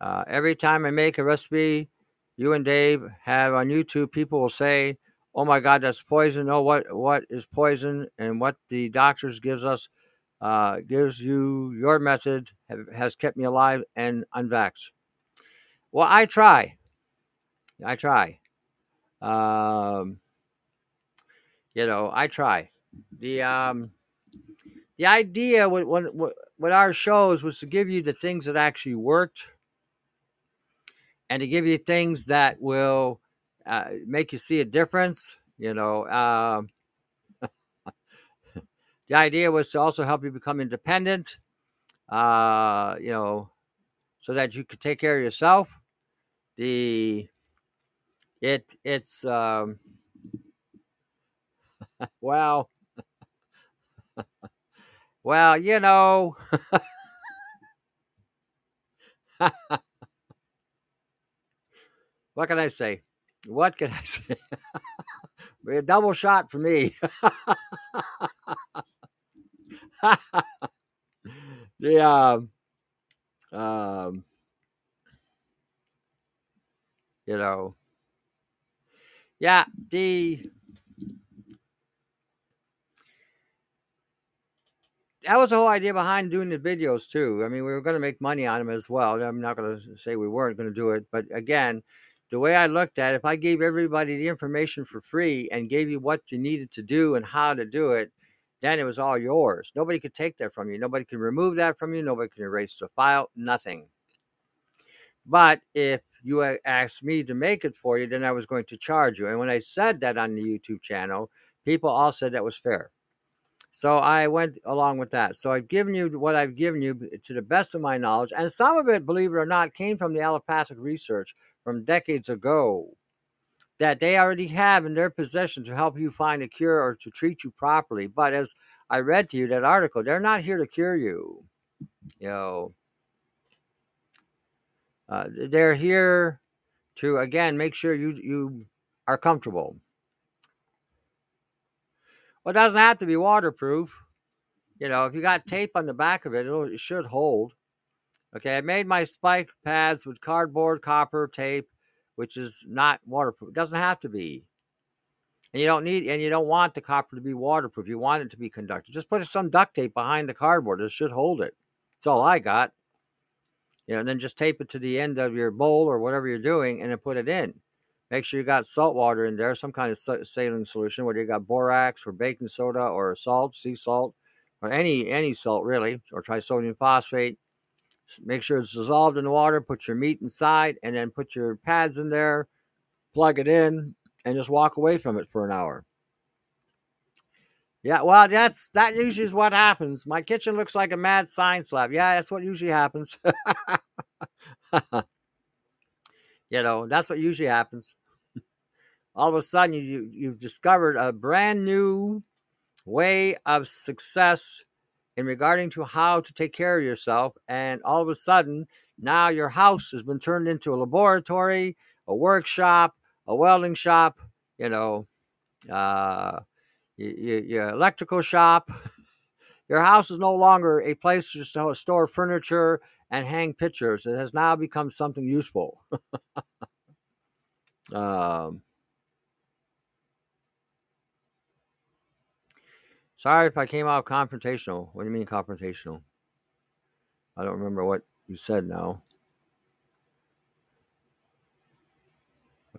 Uh, every time I make a recipe, you and Dave have on YouTube, people will say, "Oh my God, that's poison!" Oh, what what is poison? And what the doctors gives us uh, gives you your method have, has kept me alive and unvaxxed. Well, I try. I try. Um, you know, I try. The um, the idea with, with, with our shows was to give you the things that actually worked and to give you things that will uh, make you see a difference. You know, uh, the idea was to also help you become independent. Uh, you know, so that you could take care of yourself. The it it's um well well you know. What can i say? What can i say? A double shot for me. The um um you know yeah, the that was the whole idea behind doing the videos too. I mean, we were going to make money on them as well. I'm not going to say we weren't going to do it, but again, the way I looked at it, if I gave everybody the information for free and gave you what you needed to do and how to do it, then it was all yours. Nobody could take that from you. Nobody can remove that from you. Nobody can erase the file. Nothing. But if you asked me to make it for you, then I was going to charge you. And when I said that on the YouTube channel, people all said that was fair. So I went along with that. So I've given you what I've given you to the best of my knowledge. And some of it, believe it or not, came from the allopathic research from decades ago that they already have in their possession to help you find a cure or to treat you properly. But as I read to you that article, they're not here to cure you. You know, uh, they're here to again make sure you you are comfortable. Well, it doesn't have to be waterproof. You know, if you got tape on the back of it, it should hold. Okay, I made my spike pads with cardboard, copper, tape, which is not waterproof. It doesn't have to be. And you don't need and you don't want the copper to be waterproof. You want it to be conductive. Just put some duct tape behind the cardboard. It should hold it. That's all I got you know, and then just tape it to the end of your bowl or whatever you're doing and then put it in. Make sure you got salt water in there, some kind of saline solution, whether you got borax or baking soda or salt, sea salt, or any any salt really, or trisodium phosphate. Make sure it's dissolved in the water. Put your meat inside, and then put your pads in there. Plug it in, and just walk away from it for an hour. Yeah, well, that's that usually is what happens. My kitchen looks like a mad science lab. Yeah, that's what usually happens. you know, that's what usually happens. All of a sudden, you you've discovered a brand new way of success in regarding to how to take care of yourself, and all of a sudden, now your house has been turned into a laboratory, a workshop, a welding shop. You know. Uh, your, your electrical shop. Your house is no longer a place just to store furniture and hang pictures. It has now become something useful. Um, sorry if I came out confrontational. What do you mean confrontational? I don't remember what you said now.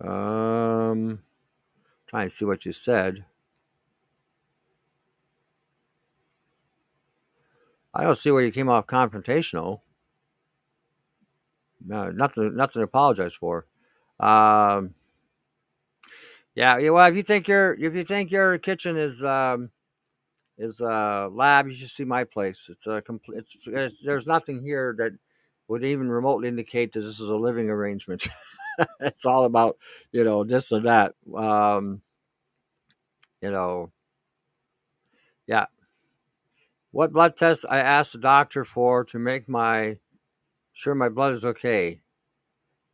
Um, trying to see what you said. I don't see where you came off confrontational. No, nothing, nothing to apologize for. Um, yeah. Well, if you think your if you think your kitchen is um, is a lab, you should see my place. It's a complete. It's, it's there's nothing here that would even remotely indicate that this is a living arrangement. it's all about you know this or that. Um, you know, yeah. What blood tests I asked the doctor for to make my sure my blood is okay.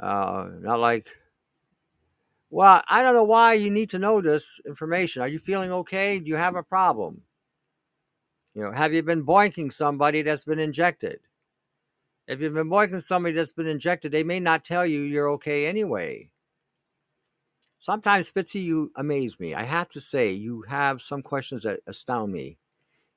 Uh, not like, well, I don't know why you need to know this information. Are you feeling okay? Do you have a problem? You know, have you been boinking somebody that's been injected? If you've been boinking somebody that's been injected, they may not tell you you're okay anyway. Sometimes, Spitzy, you amaze me. I have to say, you have some questions that astound me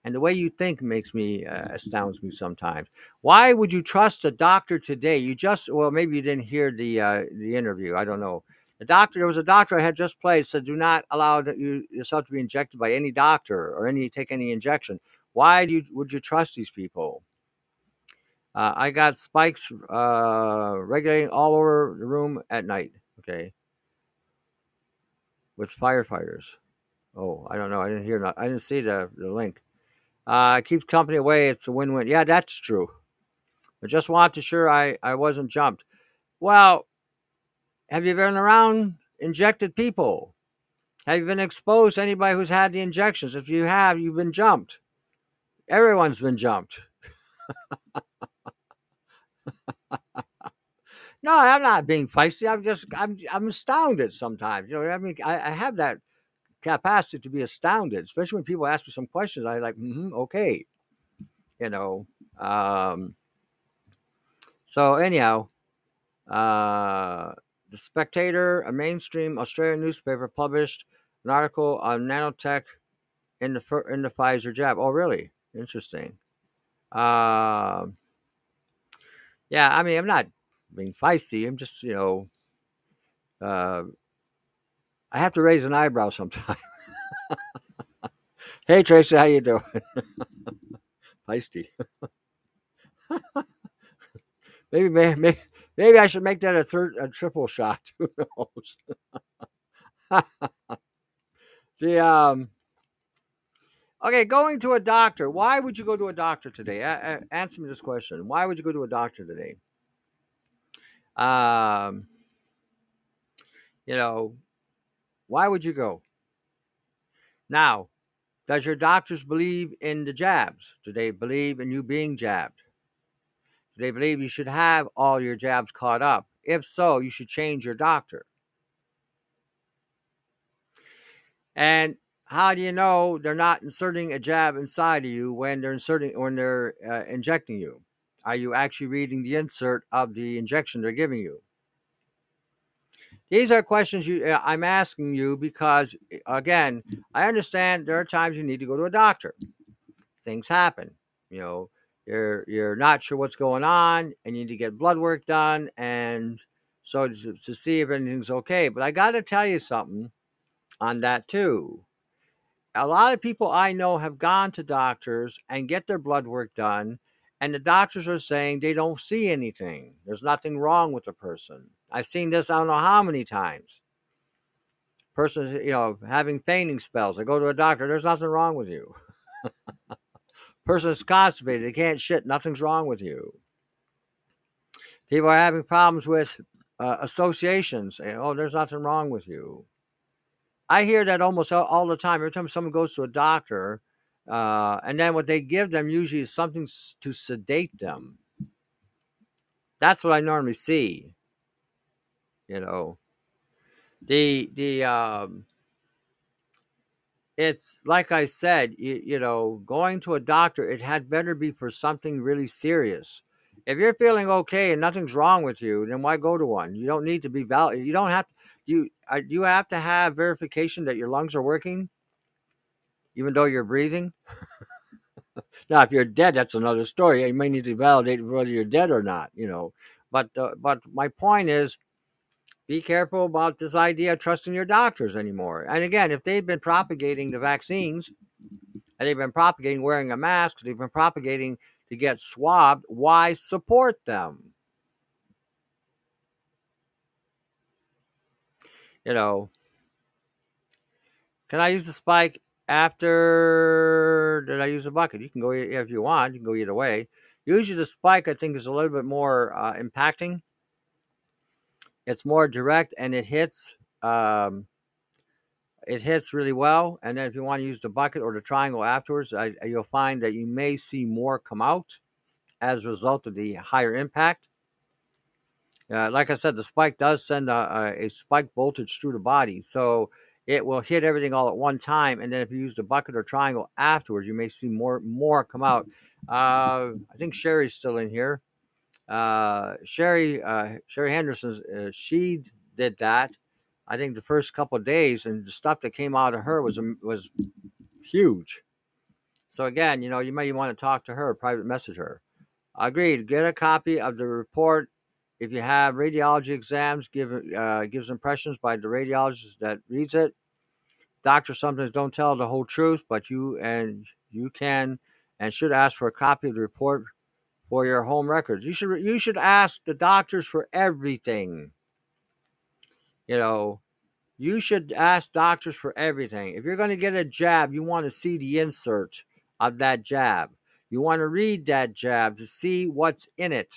and the way you think makes me uh, astounds me sometimes. Why would you trust a doctor today? You just well, maybe you didn't hear the uh, the interview. I don't know. The doctor, there was a doctor I had just played said, do not allow you yourself to be injected by any doctor or any take any injection. Why do you would you trust these people? Uh, I got spikes uh, regulating all over the room at night. Okay, with firefighters. Oh, I don't know. I didn't hear. Not, I didn't see the the link. Uh, keeps company away. It's a win-win. Yeah, that's true. I just want to sure I, I wasn't jumped. Well, have you been around injected people? Have you been exposed to anybody who's had the injections? If you have, you've been jumped. Everyone's been jumped. no, I'm not being feisty. I'm just I'm I'm astounded sometimes. You know, I mean, I, I have that capacity to be astounded, especially when people ask me some questions. I like, mm-hmm, okay, you know. Um, so anyhow, uh, the Spectator, a mainstream Australian newspaper, published an article on nanotech in the in the Pfizer jab. Oh, really? Interesting. Uh, yeah, I mean, I'm not being feisty. I'm just, you know, uh, I have to raise an eyebrow sometime. hey Tracy, how you doing? Feisty. maybe, maybe, maybe I should make that a third, a triple shot. Who knows? the um. Okay, going to a doctor. Why would you go to a doctor today? A- answer me this question. Why would you go to a doctor today? Um, you know, why would you go? Now, does your doctors believe in the jabs? Do they believe in you being jabbed? Do they believe you should have all your jabs caught up? If so, you should change your doctor. And how do you know they're not inserting a jab inside of you when they're inserting when they're uh, injecting you? Are you actually reading the insert of the injection they're giving you? These are questions you uh, I'm asking you because eh, again, I understand there are times you need to go to a doctor. Things happen. You know, you're you're not sure what's going on and you need to get blood work done and so to, to see if anything's okay. But I got to tell you something on that too. A lot of people I know have gone to doctors and get their blood work done and the doctors are saying they don't see anything. There's nothing wrong with the person. I've seen this I don't know how many times. Person, you know, having fainting spells. They go to a doctor, there's nothing wrong with you. Person is constipated, they can't shit, nothing's wrong with you. People are having problems with uh, associations. Oh, there's nothing wrong with you. I hear that almost all the time. Every time someone goes to a doctor, uh, and then what they give them usually is something to sedate them. That's what I normally see. You know, the the um, it's like I said, you, you know, going to a doctor, it had better be for something really serious. If you're feeling okay and nothing's wrong with you, then why go to one? You don't need to be valid. You don't have to. You uh, you have to have verification that your lungs are working, even though you're breathing. now, if you're dead, that's another story. You may need to validate whether you're dead or not. You know, but uh, but my point is, be careful about this idea of trusting your doctors anymore. And again, if they've been propagating the vaccines and they've been propagating wearing a mask, they've been propagating to get swabbed, why support them? You know, can I use the spike after did I use a bucket? You can go if you want, you can go either way. Usually the spike I think is a little bit more uh, impacting. It's more direct and it hits um, it hits really well. And then if you want to use the bucket or the triangle afterwards, I, you'll find that you may see more come out as a result of the higher impact. Uh, like I said, the spike does send a, a, spike voltage through the body. So it will hit everything all at one time. And then if you use the bucket or triangle afterwards, you may see more more come out. Uh, I think Sherry's still in here. Uh, Sherry uh, Sherry Henderson, uh, she did that. I think the first couple of days, and the stuff that came out of her was was huge. So again, you know, you may want to talk to her, private message her. Agreed. Get a copy of the report. If you have radiology exams, give uh, gives impressions by the radiologist that reads it. Doctors sometimes don't tell the whole truth, but you and you can and should ask for a copy of the report for your home records. You should you should ask the doctors for everything. You know, you should ask doctors for everything. If you're going to get a jab, you want to see the insert of that jab. You want to read that jab to see what's in it.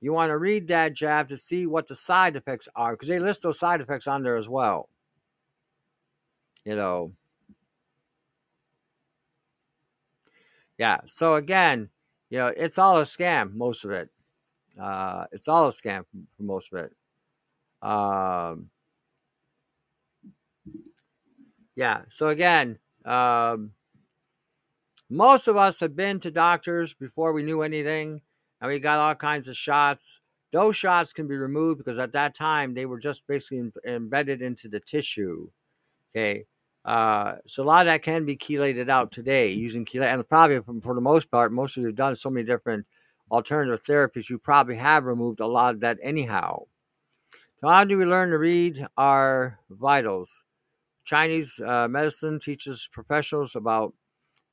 You want to read that jab to see what the side effects are because they list those side effects on there as well. You know. Yeah. So again, you know, it's all a scam, most of it. Uh, it's all a scam for most of it. Um, yeah. So again, um, most of us have been to doctors before we knew anything, and we got all kinds of shots. Those shots can be removed because at that time they were just basically embedded into the tissue. Okay. Uh, so a lot of that can be chelated out today using chelate, and probably for the most part, most of you have done so many different alternative therapies, you probably have removed a lot of that anyhow. So how do we learn to read our vitals? Chinese uh, medicine teaches professionals about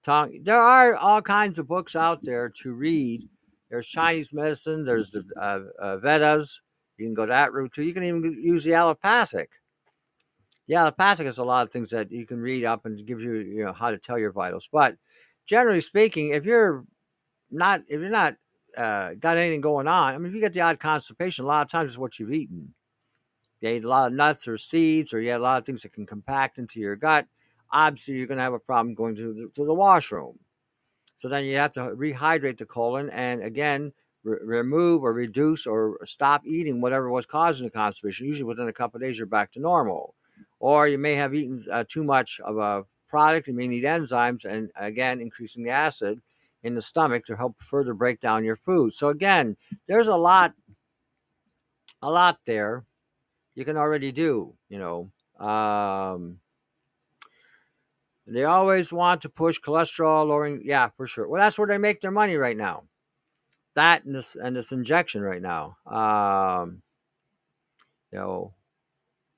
tongue. There are all kinds of books out there to read. There's Chinese medicine. There's the uh, uh, Vedas. You can go that route too. You can even use the allopathic. Yeah, the allopathic is a lot of things that you can read up and gives you you know how to tell your vitals. But generally speaking, if you're not if you're not uh, got anything going on, I mean, if you get the odd constipation, a lot of times it's what you've eaten you ate a lot of nuts or seeds, or you had a lot of things that can compact into your gut, obviously you're going to have a problem going to the, to the washroom. So then you have to rehydrate the colon and again re- remove or reduce or stop eating whatever was causing the constipation. Usually within a couple days you're back to normal. Or you may have eaten uh, too much of a product. You may need enzymes and again increasing the acid in the stomach to help further break down your food. So again, there's a lot, a lot there you can already do, you know. Um, they always want to push cholesterol lowering. Yeah, for sure. Well, that's where they make their money right now. That and this and this injection right now. Um, you know,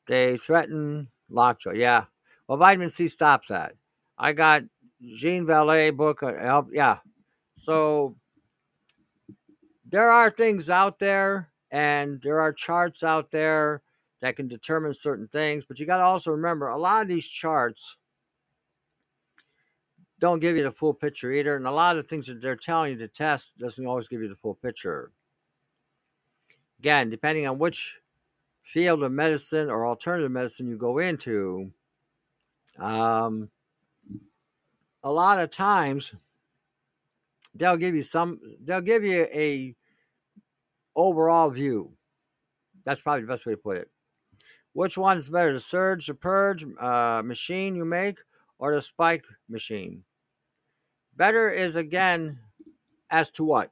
they threaten lockjaw. Yeah. Well, vitamin C stops that. I got Jean Vallée book. Uh, yeah. So there are things out there, and there are charts out there that can determine certain things. But you got to also remember a lot of these charts don't give you the full picture either. And a lot of the things that they're telling you to test doesn't always give you the full picture. Again, depending on which field of medicine or alternative medicine you go into, um, a lot of times they'll give you some, they'll give you a overall view. That's probably the best way to put it. Which one is better, the surge, the purge uh, machine you make, or the spike machine? Better is again as to what?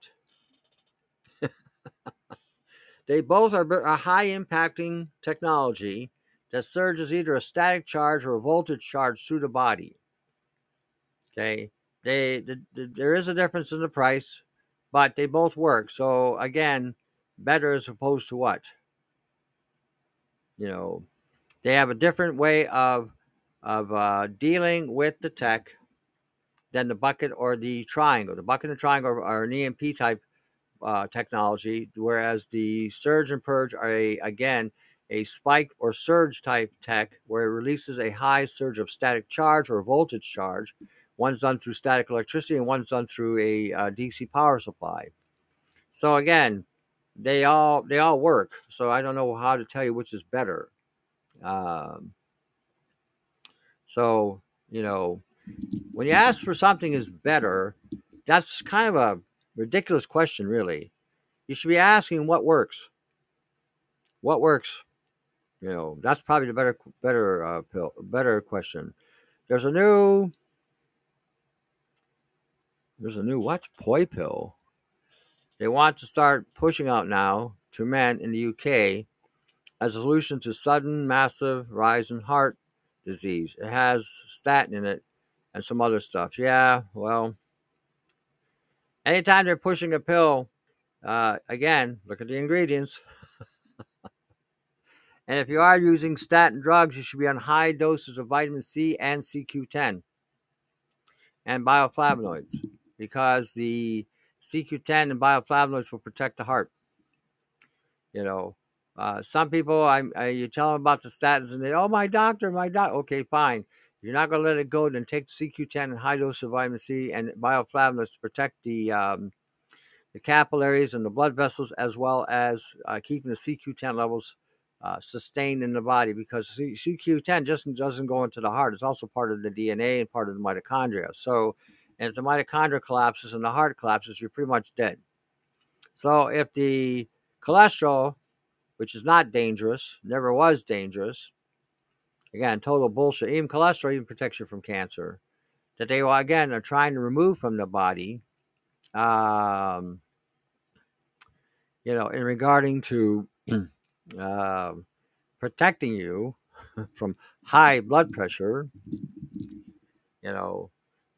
They both are a high impacting technology that surges either a static charge or a voltage charge through the body. Okay, they the, the, there is a difference in the price, but they both work. So again, better as opposed to what? You know, they have a different way of of uh, dealing with the tech than the bucket or the triangle. The bucket and triangle are an EMP type uh, technology, whereas the surge and purge are a, again a spike or surge type tech where it releases a high surge of static charge or voltage charge. One's done through static electricity and one's done through a uh, DC power supply. So again, they all they all work. So I don't know how to tell you which is better. Um, so you know, when you ask for something is better, that's kind of a ridiculous question, really. You should be asking what works. What works? You know, that's probably the better, better, uh, pill, better question. There's a new, there's a new what? polypill. They want to start pushing out now to men in the UK as a solution to sudden massive rise in heart disease. It has statin in it and some other stuff. Yeah, well, anytime they're pushing a pill, uh, again, look at the ingredients. and if you are using statin drugs, you should be on high doses of vitamin C and CoQ10 and bioflavonoids because the CoQ10 and bioflavonoids will protect the heart. You know, uh, some people, I, I, you tell them about the statins and they, oh, my doctor, my doc. Okay, fine. You're not going to let it go, then take the CoQ10 and high dose of vitamin C and bioflavonoids to protect the um, the capillaries and the blood vessels, as well as uh, keeping the CoQ10 levels uh, sustained in the body. Because CoQ10 just doesn't go into the heart; it's also part of the DNA and part of the mitochondria. So, if the mitochondria collapses and the heart collapses, you're pretty much dead. So, if the cholesterol, which is not dangerous, never was dangerous, Again, total bullshit. Even cholesterol even protects you from cancer. That they again are trying to remove from the body. Um, you know, in regarding to uh, protecting you from high blood pressure. You know,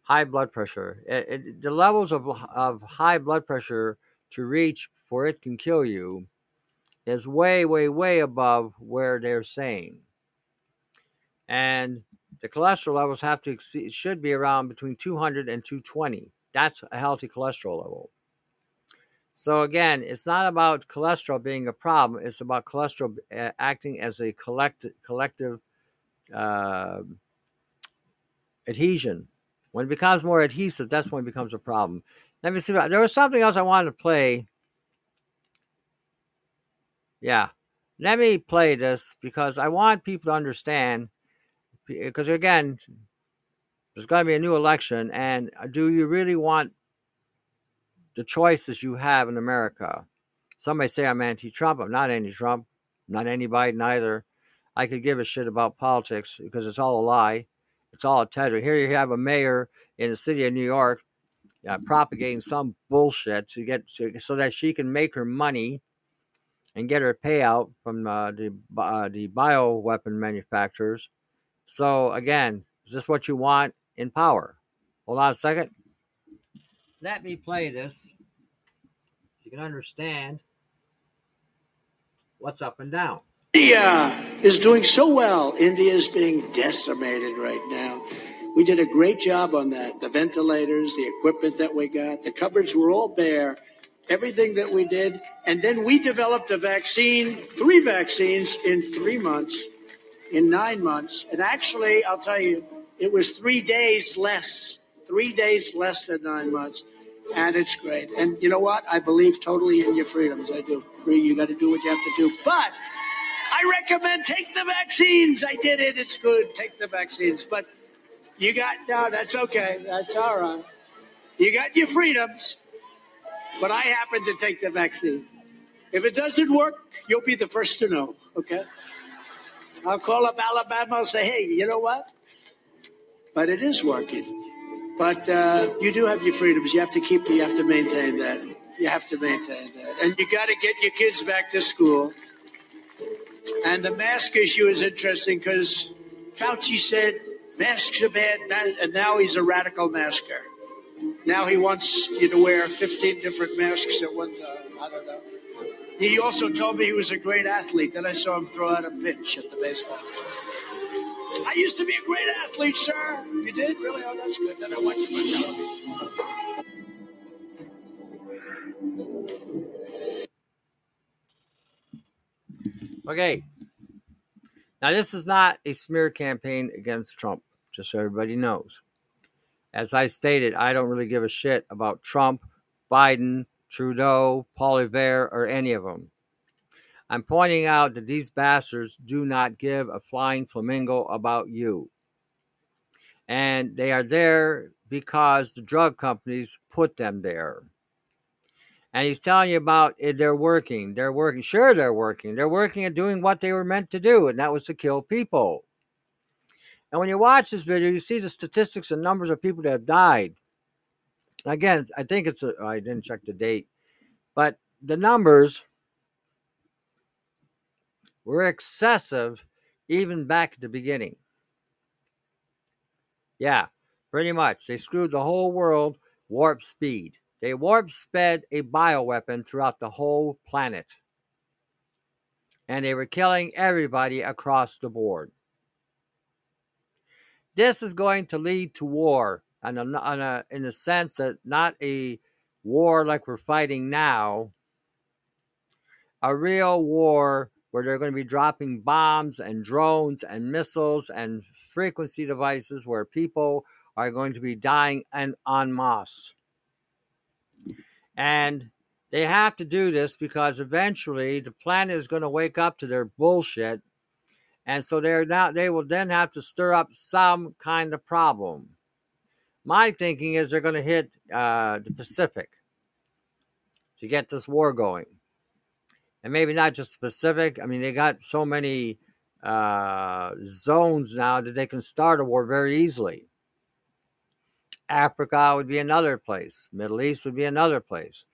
high blood pressure. It, it, the levels of of high blood pressure to reach for it can kill you is way, way, way above where they're saying and the cholesterol levels have to exceed, should be around between 200 and 220. That's a healthy cholesterol level. So again, it's not about cholesterol being a problem. It's about cholesterol uh, acting as a collect, collective uh, adhesion. When it becomes more adhesive, that's when it becomes a problem. Let me see. There was something else I wanted to play. Yeah, let me play this because I want people to understand because again, there's going to be a new election, and uh, do you really want the choices you have in America? Some may say I'm anti-Trump. I'm not anti-Trump. not any Biden either. I could give a shit about politics because it's all a lie. It's all a tether. Here you have a mayor in the city of New York uh, propagating some bullshit to get to, so that she can make her money and get her payout from uh, the uh, the manufacturers so again, is this what you want in power? Hold on a second. Let me play this. You can understand what's up and down. India is doing so well. India is being decimated right now. We did a great job on that. The ventilators, the equipment that we got, the cupboards were all bare. Everything that we did. And then we developed a vaccine, three vaccines in three months in nine months. And actually, I'll tell you, it was three days less, three days less than nine months. And it's great. And you know what? I believe totally in your freedoms. I do. Free, you got to do what you have to do. But I recommend take the vaccines. I did it. It's good. Take the vaccines. But you got, no, that's okay. That's all right. You got your freedoms. But I happen to take the vaccine. If it doesn't work, you'll be the first to know, okay? I'll call up Alabama and say, hey, you know what? But it is working. But uh, you do have your freedoms. You have to keep, you have to maintain that. You have to maintain that. And you got to get your kids back to school. And the mask issue is interesting because Fauci said masks are bad, and now he's a radical masker. Now he wants you to wear 15 different masks at one time. I don't know. He also told me he was a great athlete. Then I saw him throw out a pitch at the baseball. I used to be a great athlete, sir. You did? Really? Oh, that's good. Then I watched you on television. Okay. Now, this is not a smear campaign against Trump, just so everybody knows. As I stated, I don't really give a shit about Trump, Biden, Trudeau, Poilievre, or any of them. I'm pointing out that these bastards do not give a flying flamingo about you. And they are there because the drug companies put them there. And he's telling you about it, they're working. They're working. Sure, they're working. They're working at doing what they were meant to do, and that was to kill people. And when you watch this video, you see the statistics and numbers of people that have died. Again, I think it's I didn't check the date, but the numbers were excessive even back at the beginning. Yeah, pretty much. They screwed the whole world warp speed. They warp sped a bioweapon throughout the whole planet. And they were killing everybody across the board. This is going to lead to war, and uh, a, in the sense that not a war like we're fighting now, a real war where they're going to be dropping bombs and drones and missiles and frequency devices where people are going to be dying en, en masse. And they have to do this because eventually the planet is going to wake up to their bullshit. And so they're now they will then have to stir up some kind of problem. My thinking is they're going to hit uh, the Pacific to get this war going and maybe not just Pacific. I mean, they got so many uh, zones now that they can start a war very easily. Africa would be another place. Middle East would be another place.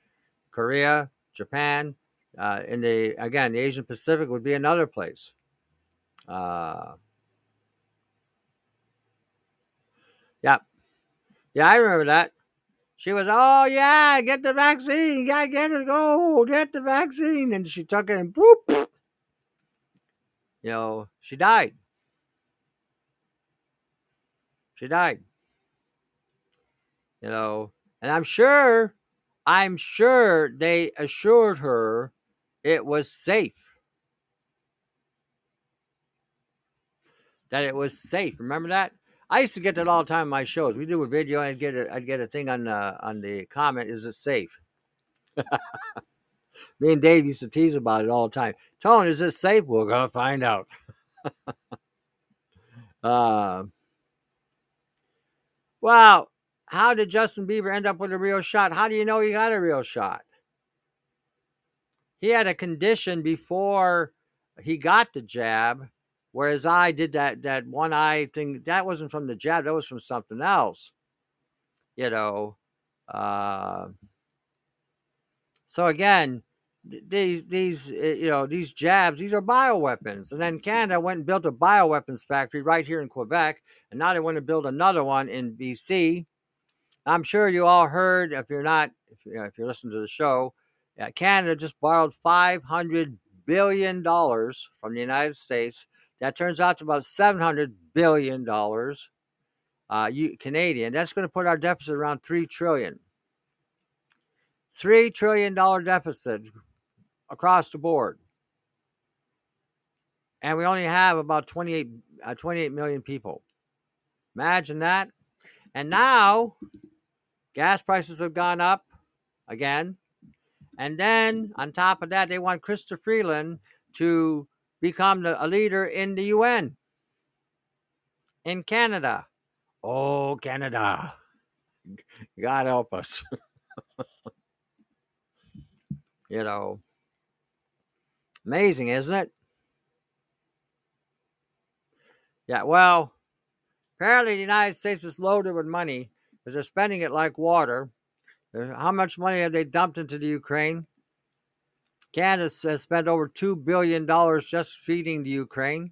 Korea, Japan, uh, in the again the Asian Pacific would be another place. Uh, yeah, yeah, I remember that. She was, oh yeah, get the vaccine, gotta get it, go get the vaccine, and she took it and boop, you know, she died. She died. You know, and I'm sure, I'm sure they assured her it was safe. That it was safe. Remember that? I used to get that all the time in my shows. We do a video, and I'd get a, I'd get a thing on the on the comment. Is it safe? Me and Dave used to tease about it all the time. Tone, is it safe? We're gonna find out. uh, well, how did Justin Bieber end up with a real shot? How do you know he got a real shot? He had a condition before he got the jab Whereas I did that that one eye thing, that wasn't from the jab, that was from something else. You know. Uh, so again, these these eh, you know these jabs these are bioweapons and then canada went and built a bioweapons factory right here in quebec and now they want to build another one in bc i'm sure you all heard if you're not if, you know, if you're listening to the show uh, canada just borrowed 500 billion dollars from the united states that turns out to about $700 billion uh, Canadian. That's going to put our deficit around 3 trillion. $3 trillion deficit across the board. And we only have about 28, uh, 28 million people. Imagine that. And now gas prices have gone up again. And then on top of that, they want Chrystia Freeland to become the, a leader in the UN, in Canada. Oh, Canada. God help us. you know, amazing, isn't it? Yeah, well, apparently the United States is loaded with money because they're spending it like water. Uh, how much money have they dumped into the Ukraine? Canada has spent over $2 billion just feeding the Ukraine.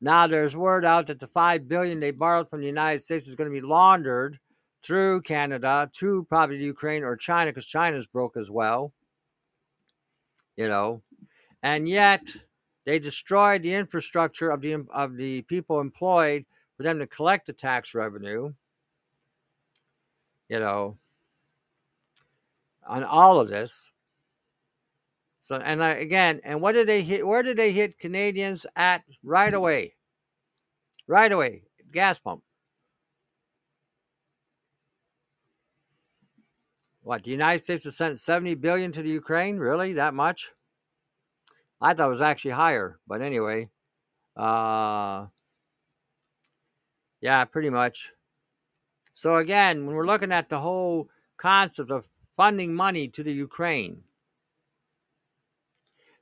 Now there's word out that the 5 billion they borrowed from the United States is going to be laundered through Canada to probably Ukraine or China because China's broke as well. You know, and yet they destroyed the infrastructure of the of the people employed for them to collect the tax revenue. You know, on all of this. So, and I, again, and what did they hit? Where did they hit Canadians at right away? Right away, gas pump. What the United States has sent 70 billion to the Ukraine? Really, that much? I thought it was actually higher, but anyway, uh, yeah, pretty much. So again, when we're looking at the whole concept of funding money to the Ukraine,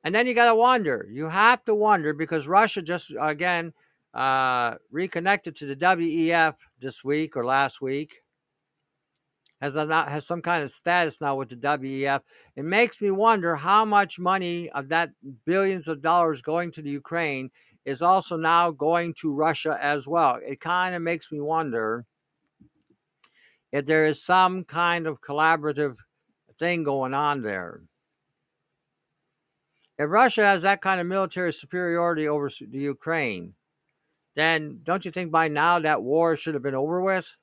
and then you got to wonder. You have to wonder because Russia just again uh, reconnected to the WEF this week or last week. Has a, has some kind of status now with the WEF. It makes me wonder how much money of that billions of dollars going to the Ukraine is also now going to Russia as well. It kind of makes me wonder if there is some kind of collaborative thing going on there. If Russia has that kind of military superiority over the Ukraine, then don't you think by now that war should have been over with?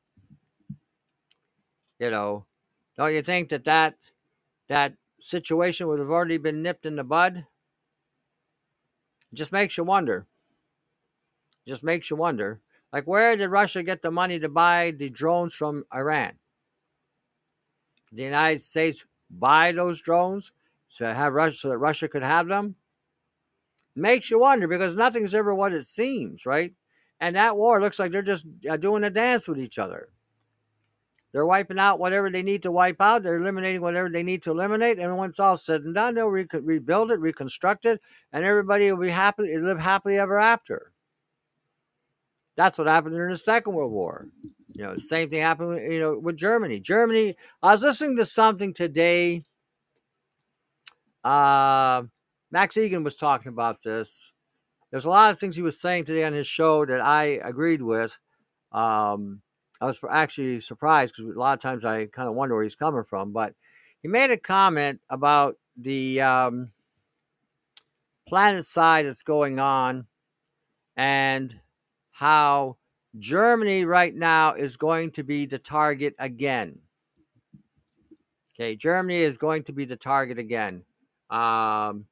You know, don't you think that that, that situation would have already been nipped in the bud? It just makes you wonder. It just makes you wonder. Like, where did Russia get the money to buy the drones from Iran? The United States buy those drones? To have Russia so that Russia could have them makes you wonder because nothing's ever what it seems, right? And that war looks like they're just uh, doing a dance with each other. They're wiping out whatever they need to wipe out. They're eliminating whatever they need to eliminate. And it's all said and done, they'll re- rebuild it, reconstruct it, and everybody will be happy, live happily ever after. That's what happened during the Second World War. You know, the same thing happened, you know, with Germany. Germany. I was listening to something today uh, Max Igan was talking about this. There's a lot of things he was saying today on his show that I agreed with. Um, I was actually surprised because a lot of times I kind of wonder where he's coming from. But he made a comment about the um, planet side that's going on and how Germany right now is going to be the target again. Okay, Germany is going to be the target again um,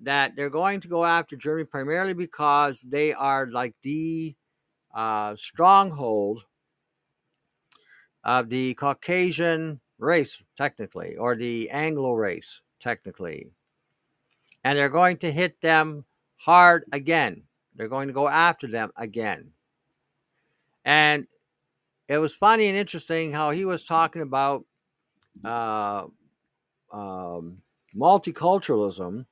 that they're going to go after Germany primarily because they are like the uh, stronghold of the Caucasian race, technically, or the Anglo race, technically. And they're going to hit them hard again. They're going to go after them again. And it was funny and interesting how he was talking about uh, um, multiculturalism.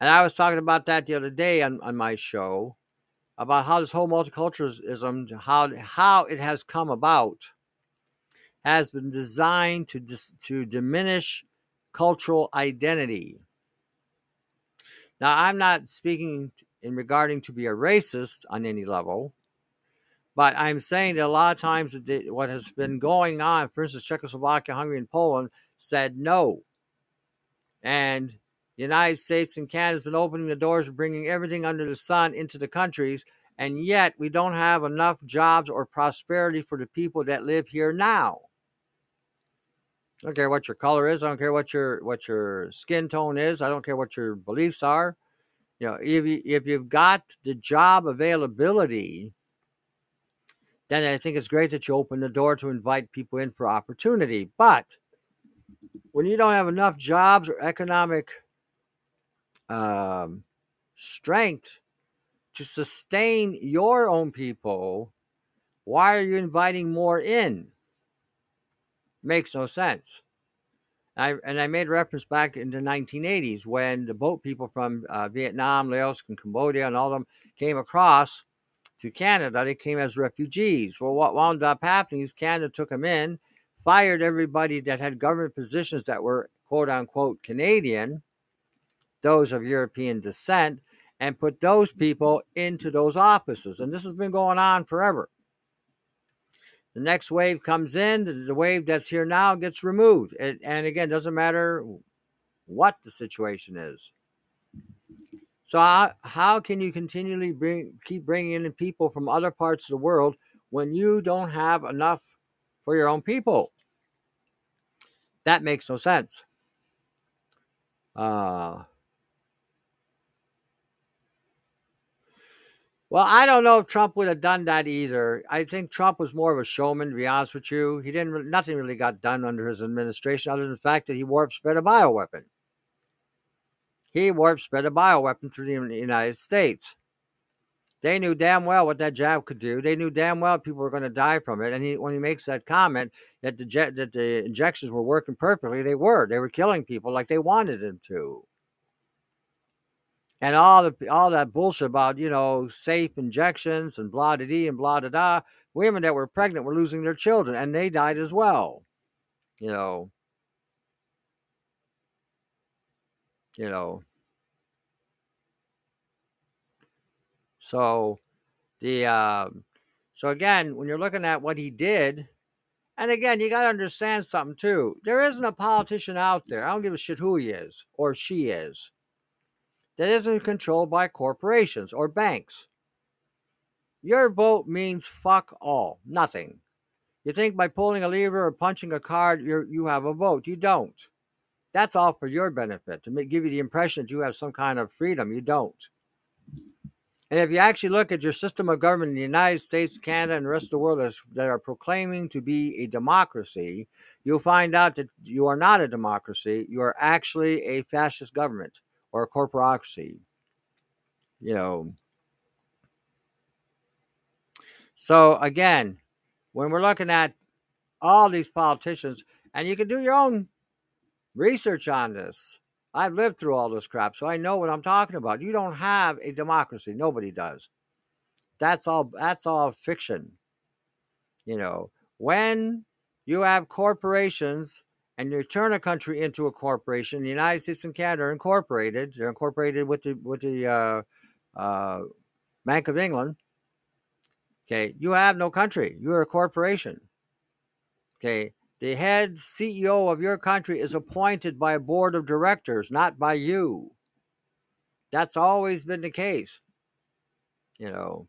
And I was talking about that the other day on, on my show about how this whole multiculturalism, how how it has come about, has been designed to dis, to diminish cultural identity. Now, I'm not speaking in regarding to be a racist on any level, but I'm saying that a lot of times what has been going on, for instance, Czechoslovakia, Hungary, and Poland said no and the United States and Canada has been opening the doors of bringing everything under the sun into the countries, and yet we don't have enough jobs or prosperity for the people that live here now. I don't care what your color is. I don't care what your what your skin tone is. I don't care what your beliefs are. You know, if you, if you've got the job availability, then I think it's great that you open the door to invite people in for opportunity. But when you don't have enough jobs or economic um, strength to sustain your own people, why are you inviting more in? Makes no sense. I, and I made reference back in the 1980s when the boat people from uh, Vietnam, Laos, and Cambodia, and all of them came across to Canada. They came as refugees. Well, what wound up happening is Canada took them in, fired everybody that had government positions that were quote unquote Canadian, those of European descent, and put those people into those offices. And this has been going on forever. The next wave comes in, the wave that's here now gets removed. And again, doesn't matter what the situation is. So how, how can you continually bring keep bringing in people from other parts of the world when you don't have enough for your own people? That makes no sense. Uh, well, I don't know if Trump would have done that either. I think Trump was more of a showman, to be honest with you. He didn't. Nothing really got done under his administration, other than the fact that he warp sped a bioweapon. He warp sped a bioweapon through the United States. They knew damn well what that jab could do. They knew damn well people were going to die from it. And he, when he makes that comment that the jet, that the injections were working perfectly, they were. They were killing people like they wanted them to. And all the all that bullshit about you know safe injections and blah da dee and blah da da. Women that were pregnant were losing their children, and they died as well. You know. You know. So the uh, so again, when you're looking at what he did, and again, you got to understand something too. There isn't a politician out there. I don't give a shit who he is or she is. That isn't controlled by corporations or banks. Your vote means fuck all, nothing. You think by pulling a lever or punching a card, you you have a vote. You don't. That's all for your benefit to make, give you the impression that you have some kind of freedom. You don't. And if you actually look at your system of government in the United States, Canada, and the rest of the world that are proclaiming to be a democracy, you'll find out that you are not a democracy. You are actually a fascist government or a corporocracy. You know. So again, when we're looking at all these politicians, and you can do your own research on this. I've lived through all this crap, so I know what I'm talking about. You don't have a democracy. Nobody does. That's all that's all fiction. You know, when you have corporations and you turn a country into a corporation, the United States and Canada are incorporated. They're incorporated with the with the uh, uh, Bank of England. Okay, you have no country. You're a corporation. Okay, the head CEO of your country is appointed by a board of directors, not by you. That's always been the case. You know.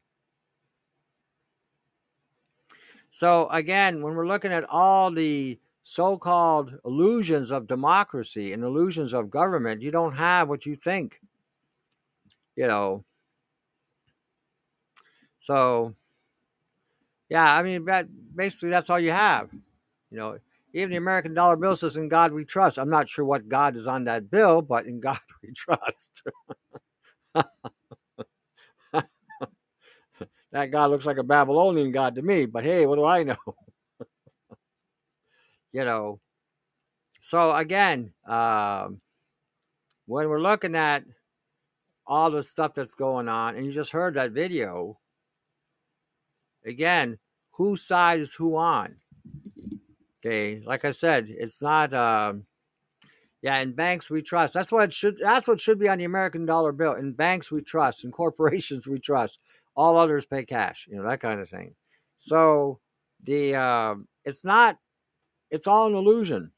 So, again, when we're looking at all the so called illusions of democracy and illusions of government, you don't have what you think. You know. So, yeah, I mean, that basically, that's all you have. You know, even the American dollar bill says, In God we trust. I'm not sure what God is on that bill, but in God we trust. that God looks like a Babylonian God to me, but hey, what do I know? you know, so again, um, when we're looking at all the stuff that's going on, and you just heard that video, again, whose side is who on? Okay, like I said, it's not. Um, yeah, in banks we trust. That's what should. That's what should be on the American dollar bill. In banks we trust. In corporations we trust. All others pay cash. You know that kind of thing. So the uh, it's not. It's all an illusion.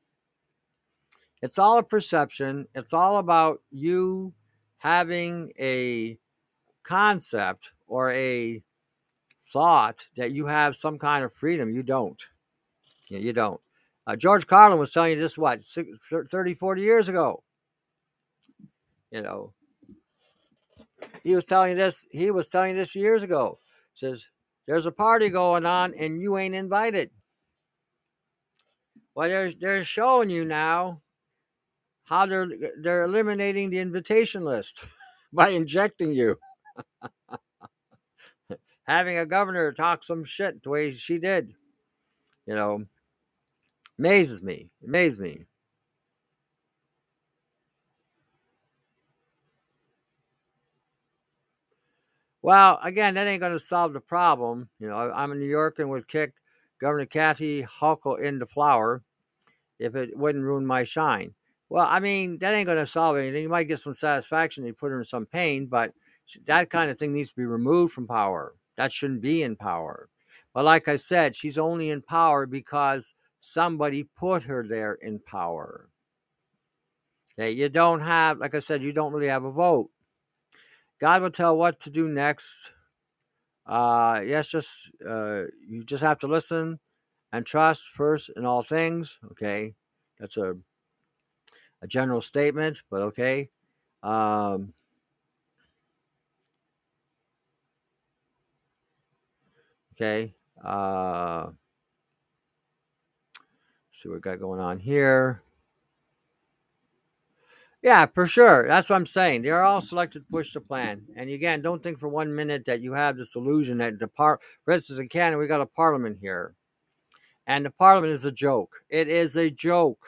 It's all a perception. It's all about you having a concept or a thought that you have some kind of freedom. You don't. You, you don't. Uh, George Carlin was telling you this, what, 30, 40 years ago? You know, he was telling this, he was telling this years ago. He Says, there's a party going on and you ain't invited. Well, they're, they're showing you now how they're they're eliminating the invitation list by injecting you. Having a governor talk some shit the way she did. You know, Amazes me. Amazes me. Well, again, that ain't going to solve the problem. You know, I'm a New Yorker and would kick Governor Kathy Hochul in the flower if it wouldn't ruin my shine. Well, I mean, that ain't going to solve anything. You might get some satisfaction. You put her in some pain, but that kind of thing needs to be removed from power. That shouldn't be in power. But like I said, she's only in power because somebody put her there in power. Okay, you don't have, like I said, you don't really have a vote. God will tell what to do next. Uh, yes, just uh, you just have to listen and trust first in all things. Okay, that's a a general statement, but okay. Um, okay. Uh, see what we got going on here. Yeah, for sure. That's what I'm saying. They're all selected to push the plan. And again, don't think for one minute that you have this illusion that the par for instance in Canada, we got a parliament here. And the parliament is a joke. It is a joke.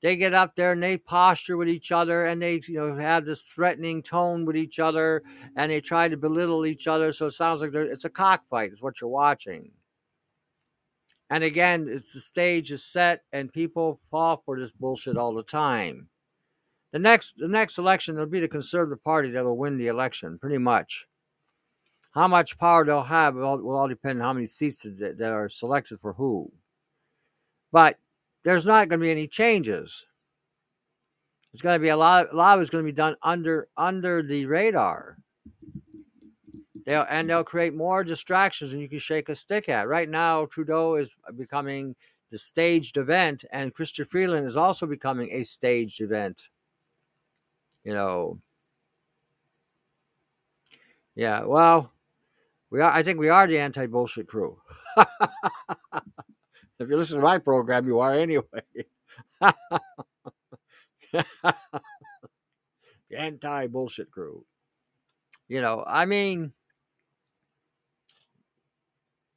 They get up there and they posture with each other and they you know have this threatening tone with each other and they try to belittle each other. So it sounds like it's a cockfight, is what you're watching. And again, it's the stage is set and people fall for this bullshit all the time. The next the next election will be the Conservative Party that will win the election, pretty much. How much power they'll have will all, will all depend on how many seats that, that are selected for who. But there's not going to be any changes. It's going to be a lot. A lot of it's going to be done under under the radar. They'll and they'll create more distractions than you can shake a stick at. Right now, Trudeau is uh, becoming the staged event, and Chrystia Freeland is also becoming a staged event. You know. Yeah. Well, we are. I think we are the anti-bullshit crew. if you listen to my program, you are anyway. anti-bullshit crew. You know, I mean,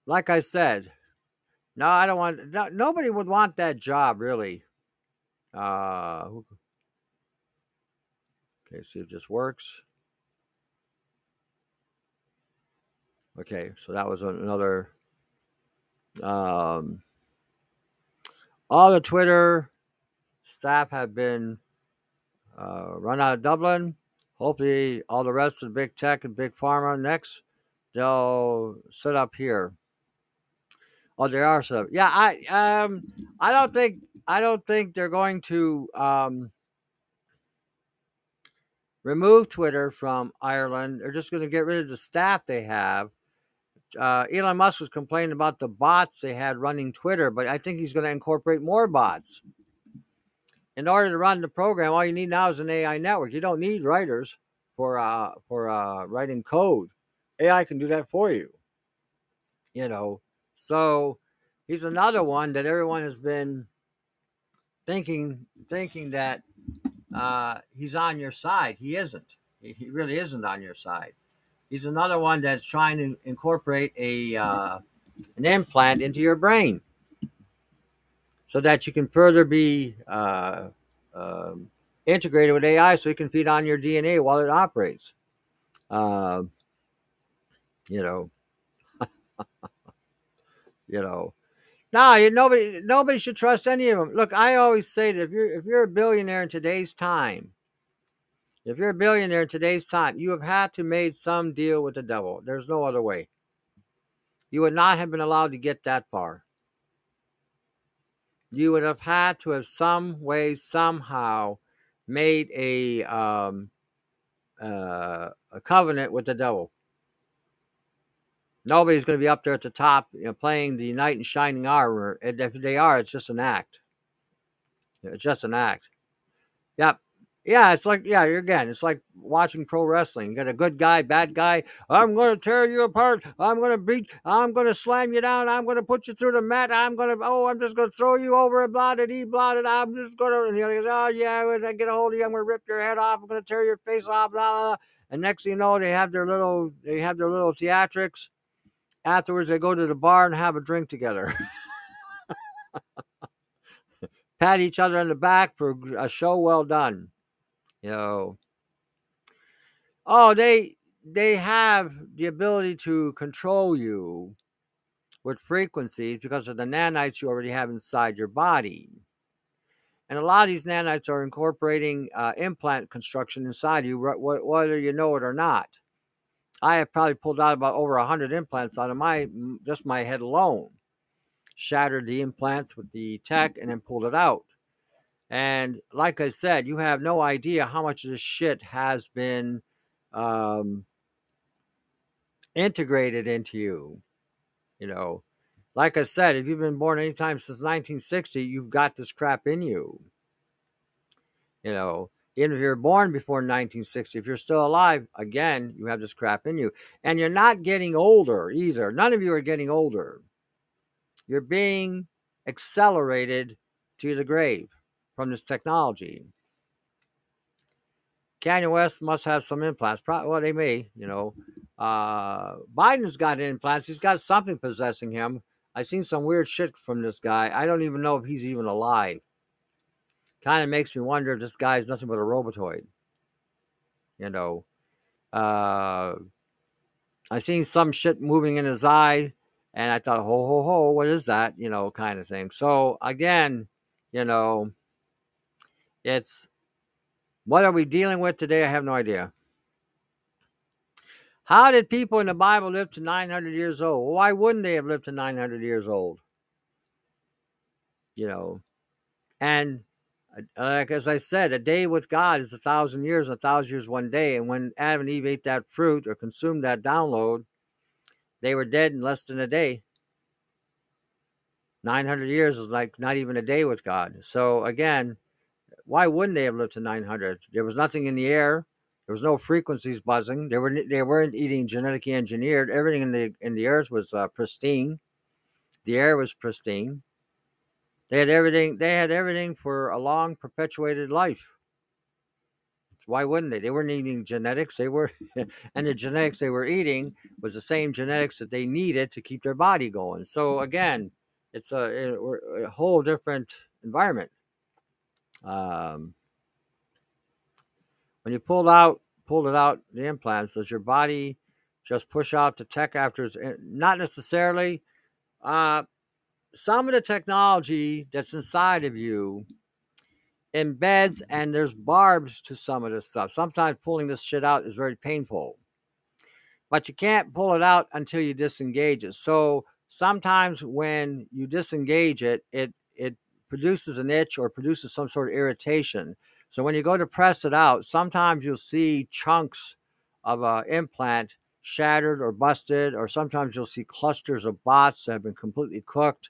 like I said, no, I don't want. No, nobody would want that job, really. Uh, okay, see if this works. Okay, so that was another. Um, all the Twitter staff have been uh, run out of Dublin. Hopefully, all the rest of big tech and big pharma next they'll set up here. Oh, they are up. Yeah, I um, I don't think I don't think they're going to um, remove Twitter from Ireland. They're just going to get rid of the staff they have uh, Elon Musk was complaining about the bots they had running Twitter, but I think he's going to incorporate more bots. In order to run the program, all you need now is an AI network. You don't need writers for uh, for uh, writing code. AI can do that for you. You know, so he's another one that everyone has been thinking thinking that uh, he's on your side. He isn't. He really isn't on your side. He's another one that's trying to incorporate a uh, an implant into your brain so that you can further be uh, uh, integrated with AI so it can feed on your DNA while it operates. Uh, you know, you know. No, nobody nobody should trust any of them. Look, I always say that if you're if you're a billionaire in today's time, if you're a billionaire in today's time, you have had to made some deal with the devil. There's no other way. You would not have been allowed to get that far. You would have had to have some way, somehow, made a um, uh, a covenant with the devil. Nobody's going to be up there at the top, you know, playing the knight in shining armor. And if they are, it's just an act. It's just an act. Yep. Yeah, it's like yeah, again, it's like watching pro wrestling. You got a good guy, bad guy. I'm going to tear you apart. I'm going to beat. I'm going to slam you down. I'm going to put you through the mat. I'm going to. Oh, I'm just going to throw you over a blotted, e blotted. I'm just going to. And he goes, oh yeah, when I get a hold of you, I'm to rip your head off. I'm going to tear your face off. Blah, blah, blah. And next thing you know, they have their little. They have their little theatrics. Afterwards, they go to the bar and have a drink together. Pat each other on the back for a show well done. You know, oh, they they have the ability to control you with frequencies because of the nanites you already have inside your body. And a lot of these nanites are incorporating uh, implant construction inside you, whether you know it or not. I have probably pulled out about over 100 implants out of my just my head alone. Shattered the implants with the tech and then pulled it out. And like I said, you have no idea how much of this shit has been um, integrated into you. You know, like I said, if you've been born anytime since 1960, you've got this crap in you. You know, even if you're born before 1960, if you're still alive, again, you have this crap in you. And you're not getting older either. None of you are getting older. You're being accelerated to the grave from this technology. Kanye West must have some implants. Probably, well, they may, you know. Uh, Biden's got implants. He's got something possessing him. I've seen some weird shit from this guy. I don't even know if he's even alive kind of makes me wonder if this guy is nothing but a robotoid. You know, uh, I seen some shit moving in his eye, and I thought, ho ho ho, what is that? You know, kind of thing. So again, you know, it's what are we dealing with today? I have no idea. How did people in the Bible live to 900 years old? Why wouldn't they have lived to 900 years old? You know, and like as I said, a day with God is a thousand years, a thousand years one day. And when Adam and Eve ate that fruit or consumed that download, they were dead in less than a day. 900 years is like not even a day with God. So again, why wouldn't they have lived to 900? There was nothing in the air. There was no frequencies buzzing. They were they weren't eating genetically engineered. Everything in the in the earth was uh, pristine. The air was pristine. They had everything. They had everything for a long, perpetuated life. Why wouldn't they? They weren't eating genetics. They were, and the genetics they were eating was the same genetics that they needed to keep their body going. So again, it's a, a whole different environment. Um, when you pulled out, pulled it out, the implants, does your body just push out the tech after? Eh, not necessarily. Uh, some of the technology that's inside of you embeds mm-hmm. and there's barbs to some of this stuff. Sometimes pulling this shit out is very painful, but you can't pull it out until you disengage it. So sometimes when you disengage it, it it produces an itch or produces some sort of irritation. So when you go to press it out, sometimes you'll see chunks of an implant shattered or busted, or sometimes you'll see clusters of bots that have been completely cooked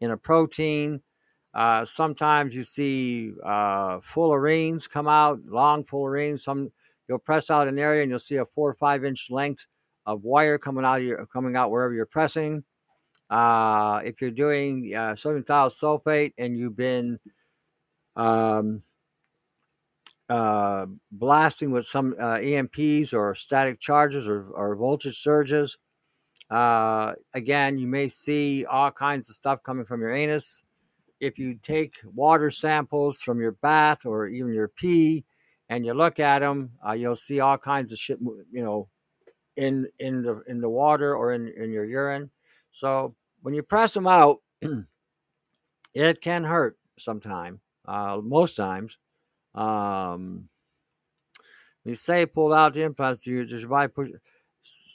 in a protein. Uh, sometimes you see uh, fullerenes come out, long fullerenes. Some you'll press out an area and you'll see a four or five inch length of wire coming out your, coming out wherever you're pressing. Uh, if you're doing uh, sodium thiosulfate and you've been um, uh, blasting with some uh, EMPs or static charges or, or voltage surges, uh, again, you may see all kinds of stuff coming from your anus. If you take water samples from your bath or even your pee and you look at them, uh, you'll see all kinds of shit, you know, in in the in the water or in, in your urine. So when you press them out, it can hurt sometime, uh, most times. Um, you say pull out the implants, you just by push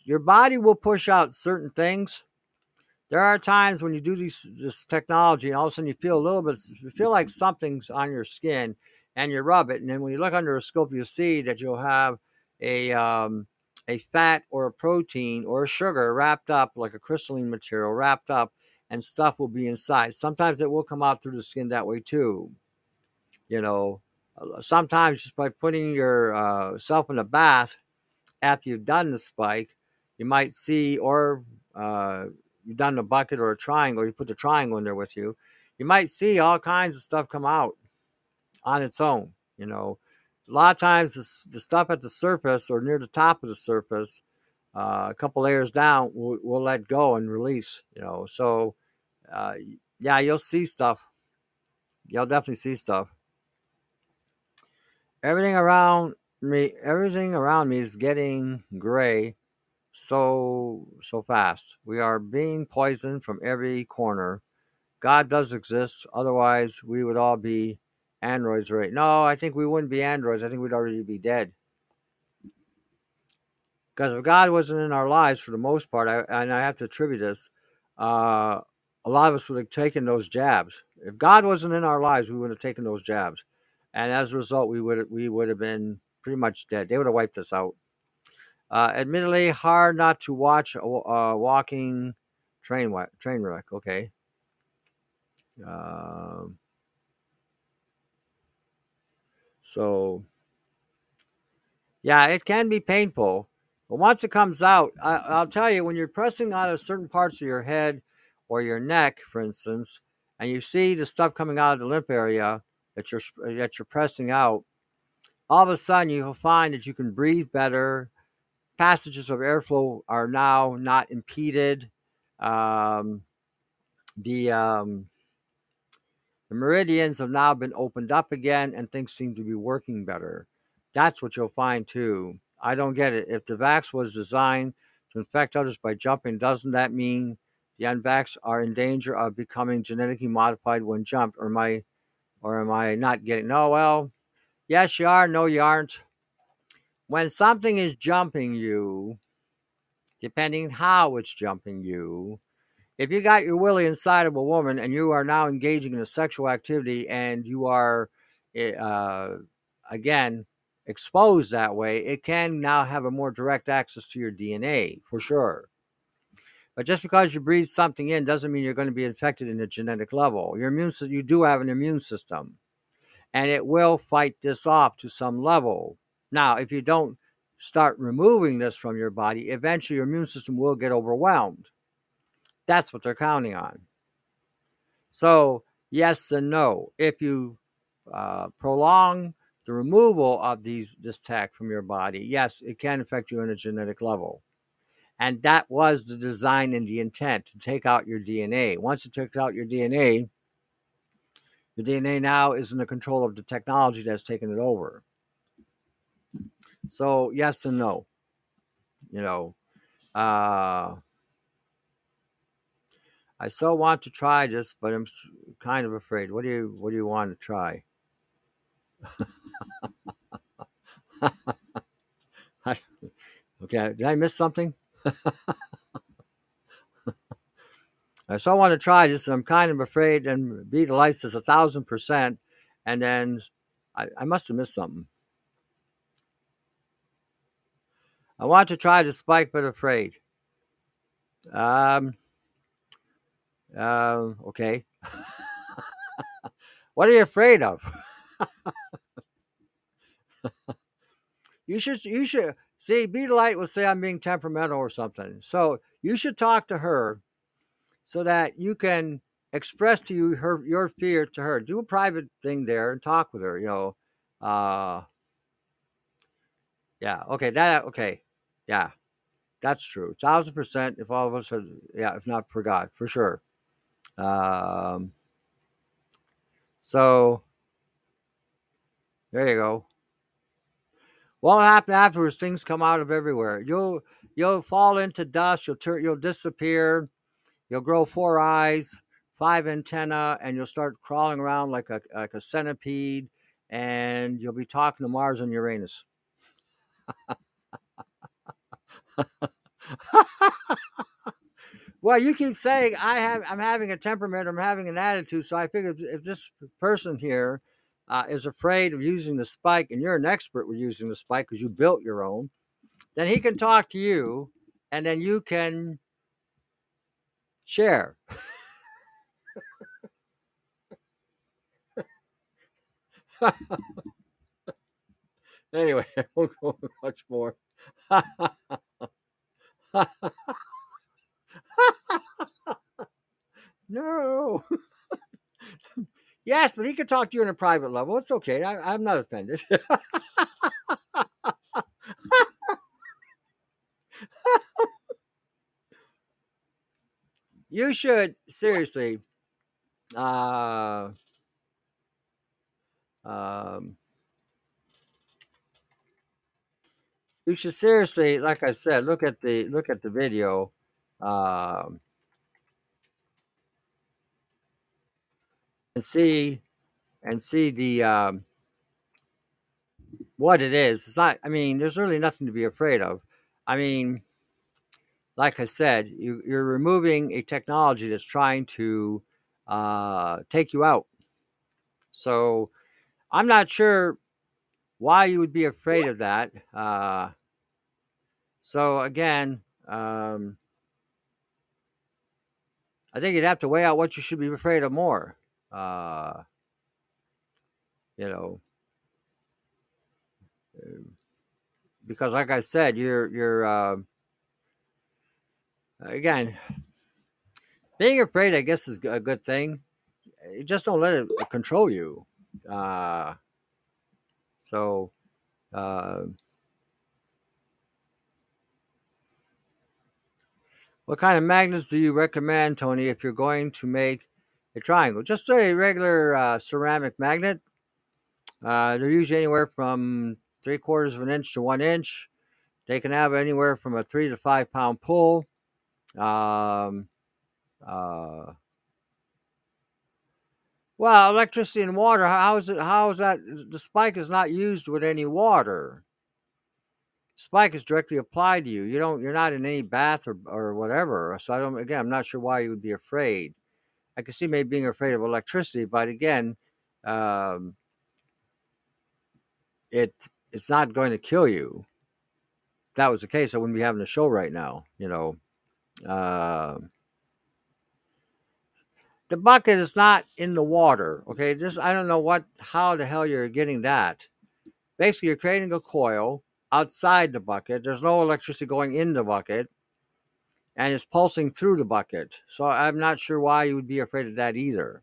your body will push out certain things. There are times when you do these, this technology, and all of a sudden you feel a little bit, you feel like something's on your skin, and you rub it, and then when you look under a scope, you see that you'll have a um, a fat or a protein or a sugar wrapped up like a crystalline material wrapped up, and stuff will be inside. Sometimes it will come out through the skin that way too. You know, sometimes just by putting yourself uh, in a bath after you've done the spike, you might see, or uh, you've done a bucket or a triangle, you put the triangle in there with you, you might see all kinds of stuff come out on its own. You know, a lot of times the, the stuff at the surface or near the top of the surface, uh, a couple layers down, will will let go and release. You know, so uh, yeah, you'll see stuff. You'll definitely see stuff. Everything around me, everything around me is getting gray. so so fast. We are being poisoned from every corner. God does exist, otherwise we would all be androids, right? No, I think we wouldn't be androids. I think we'd already be dead. Because if God wasn't in our lives for the most part, I, and I have to attribute this, uh, a lot of us would have taken those jabs. If God wasn't in our lives, we would have taken those jabs, and as a result, we would we would have been pretty much dead. They would have wiped us out. Uh, admittedly, hard not to watch a, a walking train train wreck. Okay. Um, so, yeah, it can be painful, but once it comes out, I, I'll tell you, when you're pressing out of certain parts of your head or your neck, for instance, and you see the stuff coming out of the lymph area that you're that you're pressing out, all of a sudden you'll find that you can breathe better. Passages of airflow are now not impeded. Um, the um, the meridians have now been opened up again, and things seem to be working better. That's what you'll find too. I don't get it. If the vax was designed to infect others by jumping, doesn't that mean the unvax are in danger of becoming genetically modified when jumped? Or am I, or am I not getting? No, well, yes, you are. No, you aren't. When something is jumping you, depending how it's jumping you, if you got your willy inside of a woman and you are now engaging in a sexual activity and you are, eh, uh, again, exposed that way, it can now have a more direct access to your DNA for sure. But just because you breathe something in doesn't mean you're going to be infected in a genetic level. Your immune you do have an immune system, and it will fight this off to some level. Now, if you don't start removing this from your body, eventually your immune system will get overwhelmed. That's what they're counting on. So, yes and no. If you uh, prolong the removal of these this from your body, yes, it can affect you on a genetic level. And that was the design and the intent to take out your DNA. Once it took out your DNA, your DNA now is in the control of the technology that's taken it over. So yes and no. You know, uh, I so want to try this, but I'm kind of afraid. What do you What do you want to try? okay, did I miss something? so I want to try this, and I'm kind of afraid. And be the light says a thousand percent, and then I, I must have missed something. I want to try the spike, but afraid. Um. Uh, okay. what are you afraid of? you should you should see be light will say I'm being temperamental or something. So you should talk to her so that you can express to you her your fear to her. Do a private thing there and talk with her, you know. Uh yeah, okay, that okay. Yeah. That's true. Thousand percent if all of us had yeah, if not for God, for sure. Um so there you go. What will happen afterwards? Things come out of everywhere. You'll you'll fall into dust. You'll. You'll disappear. You'll grow four eyes, five antenna, and you'll start crawling around like a like a centipede. And you'll be talking to Mars and Uranus. well, you keep saying I have I'm having a temperament, I'm having an attitude, so I figured if this person here uh, is afraid of using the spike, and you're an expert with using the spike because you built your own, then he can talk to you, and then you can share. anyway, I won't go much more. no. Yes, but he could talk to you on a private level. It's okay. I, I'm not offended. You should seriously uh, um, you should seriously, like I said, look at the look at the video. Um, and see and see the um, what it is. It's not. I mean, there's really nothing to be afraid of. I mean, like I said, you, you're removing a technology that's trying to uh, take you out. So I'm not sure why you would be afraid of that. Uh, so again, um, I think you'd have to weigh out what you should be afraid of more. Uh, you know, because like I said, you're you're uh, again being afraid. I guess is a good thing. You just don't let it control you. Uh, so. Uh, what kind of magnets do you recommend, Tony, if you're going to make a triangle? Just a regular uh, ceramic magnet. Uh, they're usually anywhere from three quarters of an inch to one inch. They can have anywhere from a three to five pound pull. Um, uh, well, electricity and water. How is it? How is that? The spike is not used with any water. Spike is directly applied to you. You don't. You're not in any bath or or whatever. So I don't. Again, I'm not sure why you would be afraid. I can see maybe being afraid of electricity, but again, um, it it's not going to kill you. If that was the case, I wouldn't be having a show right now. You know, uh, the bucket is not in the water. Okay, just I don't know what how the hell you're getting that. Basically, you're creating a coil outside the bucket. There's no electricity going in the bucket, and it's pulsing through the bucket. So I'm not sure why you would be afraid of that either.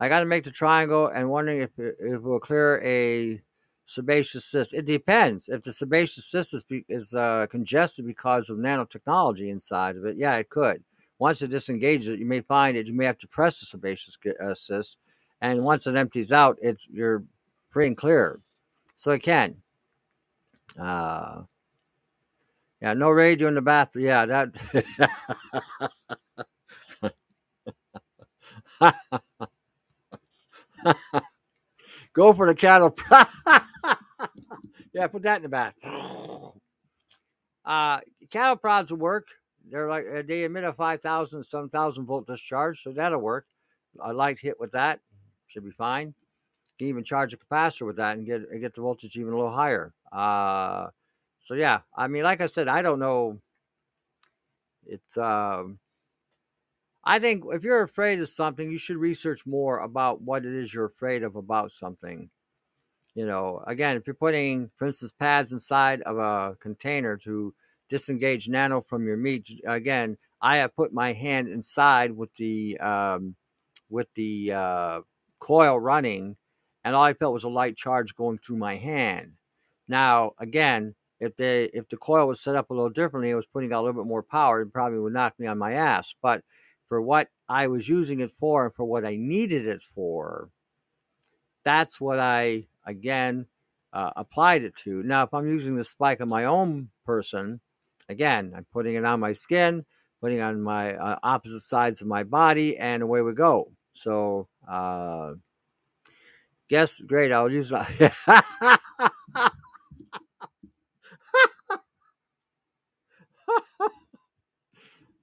I got to make the triangle and wondering if it, if it will clear a sebaceous cyst. It depends. If the sebaceous cyst is, is uh, congested because of nanotechnology inside of it, yeah, it could. Once it disengages it, you may find that you may have to press the sebaceous uh, cyst, and once it empties out, it's you're free and clear. So it can. Uh, yeah, no radio in the bathroom. Yeah, that. Go for the cattle. yeah, put that in the bath. Uh, cattle prods will work. They're like uh, they emit a five thousand some thousand volt discharge, so that'll work. A light hit with that should be fine. You can even charge a capacitor with that and get get the voltage even a little higher. Uh, so yeah, I mean, like I said, I don't know. It's um, I think if you're afraid of something, you should research more about what it is you're afraid of about something. You know, again, if you're putting, for instance, pads inside of a container to disengage nano from your meat, again, I have put my hand inside with the um, with the uh, coil running, and all I felt was a light charge going through my hand. Now, again, if they if the coil was set up a little differently, it was putting out a little bit more power, it probably would knock me on my ass. But for what I was using it for and for what I needed it for, that's what I again uh, applied it to. Now, if I'm using the spike on my own person, again, I'm putting it on my skin, putting on my uh, opposite sides of my body, and away we go. So, uh, guess great. I'll use.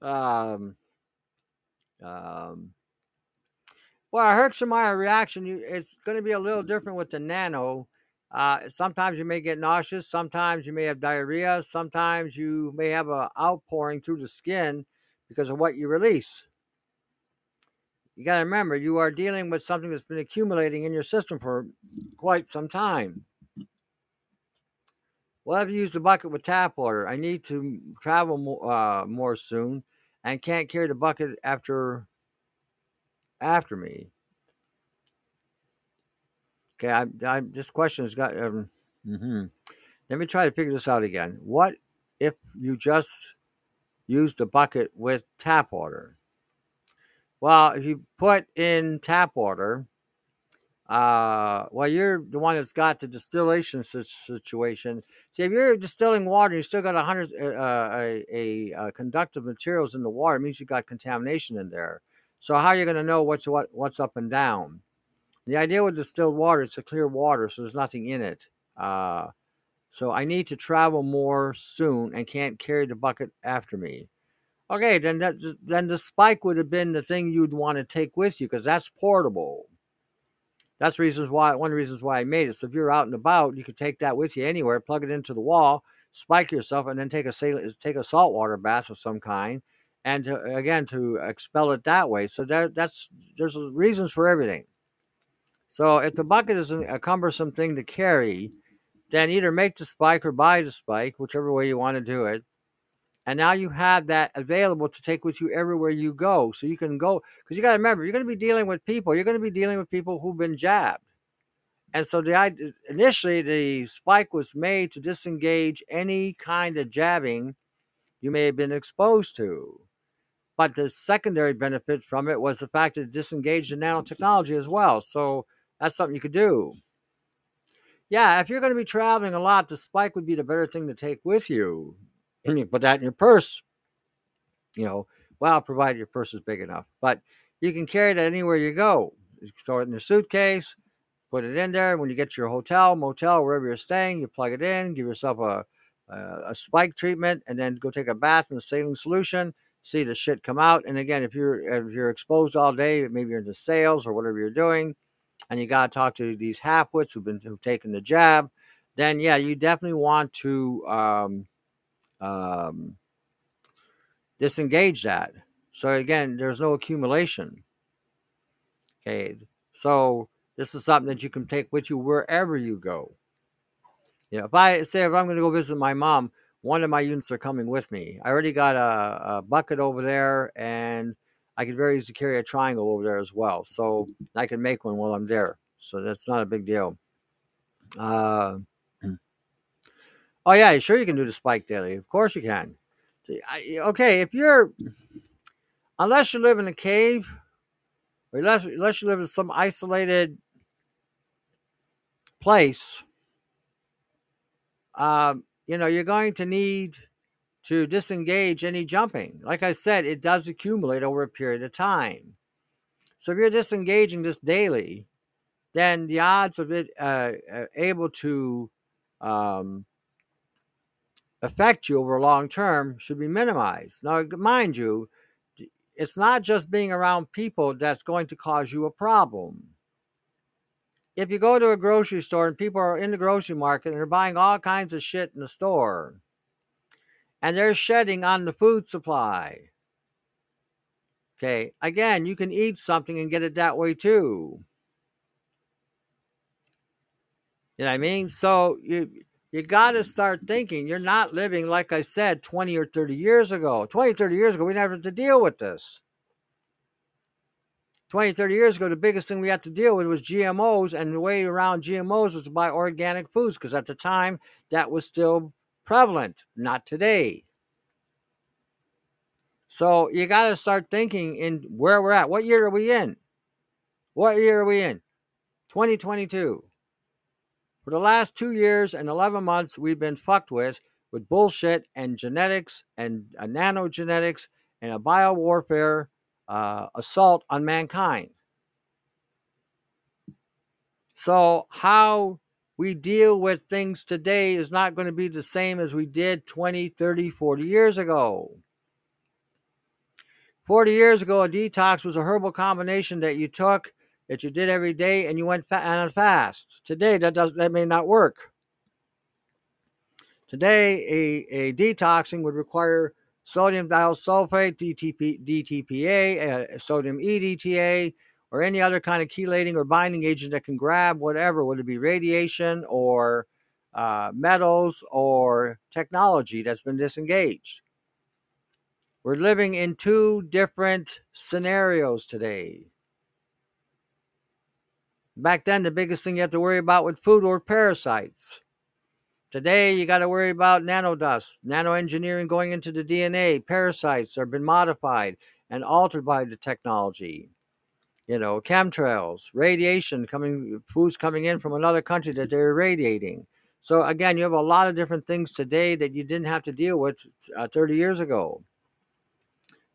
um, um, well, I heard reaction. It's going to be a little different with the nano. Uh, sometimes you may get nauseous. Sometimes you may have diarrhea. Sometimes you may have an outpouring through the skin because of what you release. You got to remember, you are dealing with something that's been accumulating in your system for quite some time. Well, I've used the bucket with tap water. I need to travel more, uh, more soon and can't carry the bucket after after me. Okay, I, I, this question has got. Um, mm-hmm. Let me try to figure this out again. What if you just use the bucket with tap water? Well, if you put in tap water uh, well, you're the one that's got the distillation situation. See, if you're distilling water, you still got a hundred uh, uh, a, a, a, conductive materials in the water. It means you got contamination in there. So how are you going to know what's what what's up and down? The idea with distilled water, it's a clear water, so there's nothing in it. Uh, so I need to travel more soon and can't carry the bucket after me. Okay, then that then the spike would have been the thing you'd want to take with you because that's portable. That's reasons why one of the reasons why I made it. So if you're out and about, you could take that with you anywhere, plug it into the wall, spike yourself, and then take a take a saltwater bath of some kind, and to, again to expel it that way. So there, that's there's reasons for everything. So if the bucket is a cumbersome thing to carry, then either make the spike or buy the spike, whichever way you want to do it. And now you have that available to take with you everywhere you go. So you can go, because you got to remember, you're going to be dealing with people. You're going to be dealing with people who've been jabbed. And so the initially the spike was made to disengage any kind of jabbing you may have been exposed to. But the secondary benefit from it was the fact that it disengaged the nanotechnology as well. So that's something you could do yeah, if you're going to be traveling a lot, the spike would be the better thing to take with you. And you put that in your purse. You know, well, provided your purse is big enough. But you can carry that anywhere you go. You throw it in the suitcase, put it in there. When you get to your hotel, motel, wherever you're staying, you plug it in, give yourself a, a, a spike treatment, and then go take a bath in the saline solution. See the shit come out. And again, if you're if you're exposed all day, maybe you're into sales or whatever you're doing, and you got to talk to these halfwits who've been who've taken the jab, then yeah, you definitely want to um, um, disengage that. So again, there's no accumulation. Okay, so this is something that you can take with you wherever you go. Know, if I say if I'm going to go visit my mom, one of my units are coming with me. I already got a, a bucket over there, and I could very easily carry a triangle over there as well. So I can make one while I'm there. So that's not a big deal. Uh, oh, yeah, sure you can do the spike daily. Of course you can. Okay, if you're, unless you live in a cave, or unless, unless you live in some isolated place, um, you know, you're going to need to disengage any jumping. Like I said, it does accumulate over a period of time. So if you're disengaging this daily, then the odds of it uh, uh, able to um, affect you over long term should be minimized. Now, mind you, it's not just being around people that's going to cause you a problem. If you go to a grocery store and people are in the grocery market and they're buying all kinds of shit in the store, and they're shedding on the food supply. Okay, again, you can eat something and get it that way too. You know what I mean? So you you got to start thinking you're not living like I said 20 or 30 years ago. 20, 30 years ago, we never had to deal with this. 20, 30 years ago, the biggest thing we had to deal with was GMOs, and the way around GMOs was to buy organic foods because at the time that was still prevalent, not today. So you got to start thinking in where we're at. What year are we in? What year are we in? 2022. For the last two years and 11 months, we've been fucked with with bullshit and genetics and uh, nanogenetics and a biowarfare uh, assault on mankind. So, how we deal with things today is not going to be the same as we did 20, 30, 40 years ago. 40 years ago, a detox was a herbal combination that you took, that you did every day, and you went fa- on a fast. Today, that does that may not work. Today, a, a detoxing would require sodium thiosulfate, DTP, DTPA, uh, sodium EDTA, or any other kind of chelating or binding agent that can grab whatever, whether it be radiation or uh, metals or technology that's been disengaged. We're living in two different scenarios today. Back then, the biggest thing you had to worry about with food were parasites. Today, you got to worry about nanodust, nanoengineering going into the DNA. Parasites have been modified and altered by the technology. you know, chemtrails, radiation coming, foods coming in from another country that they're irradiating. So again, you have a lot of different things today that you didn't have to deal with uh, 30 years ago.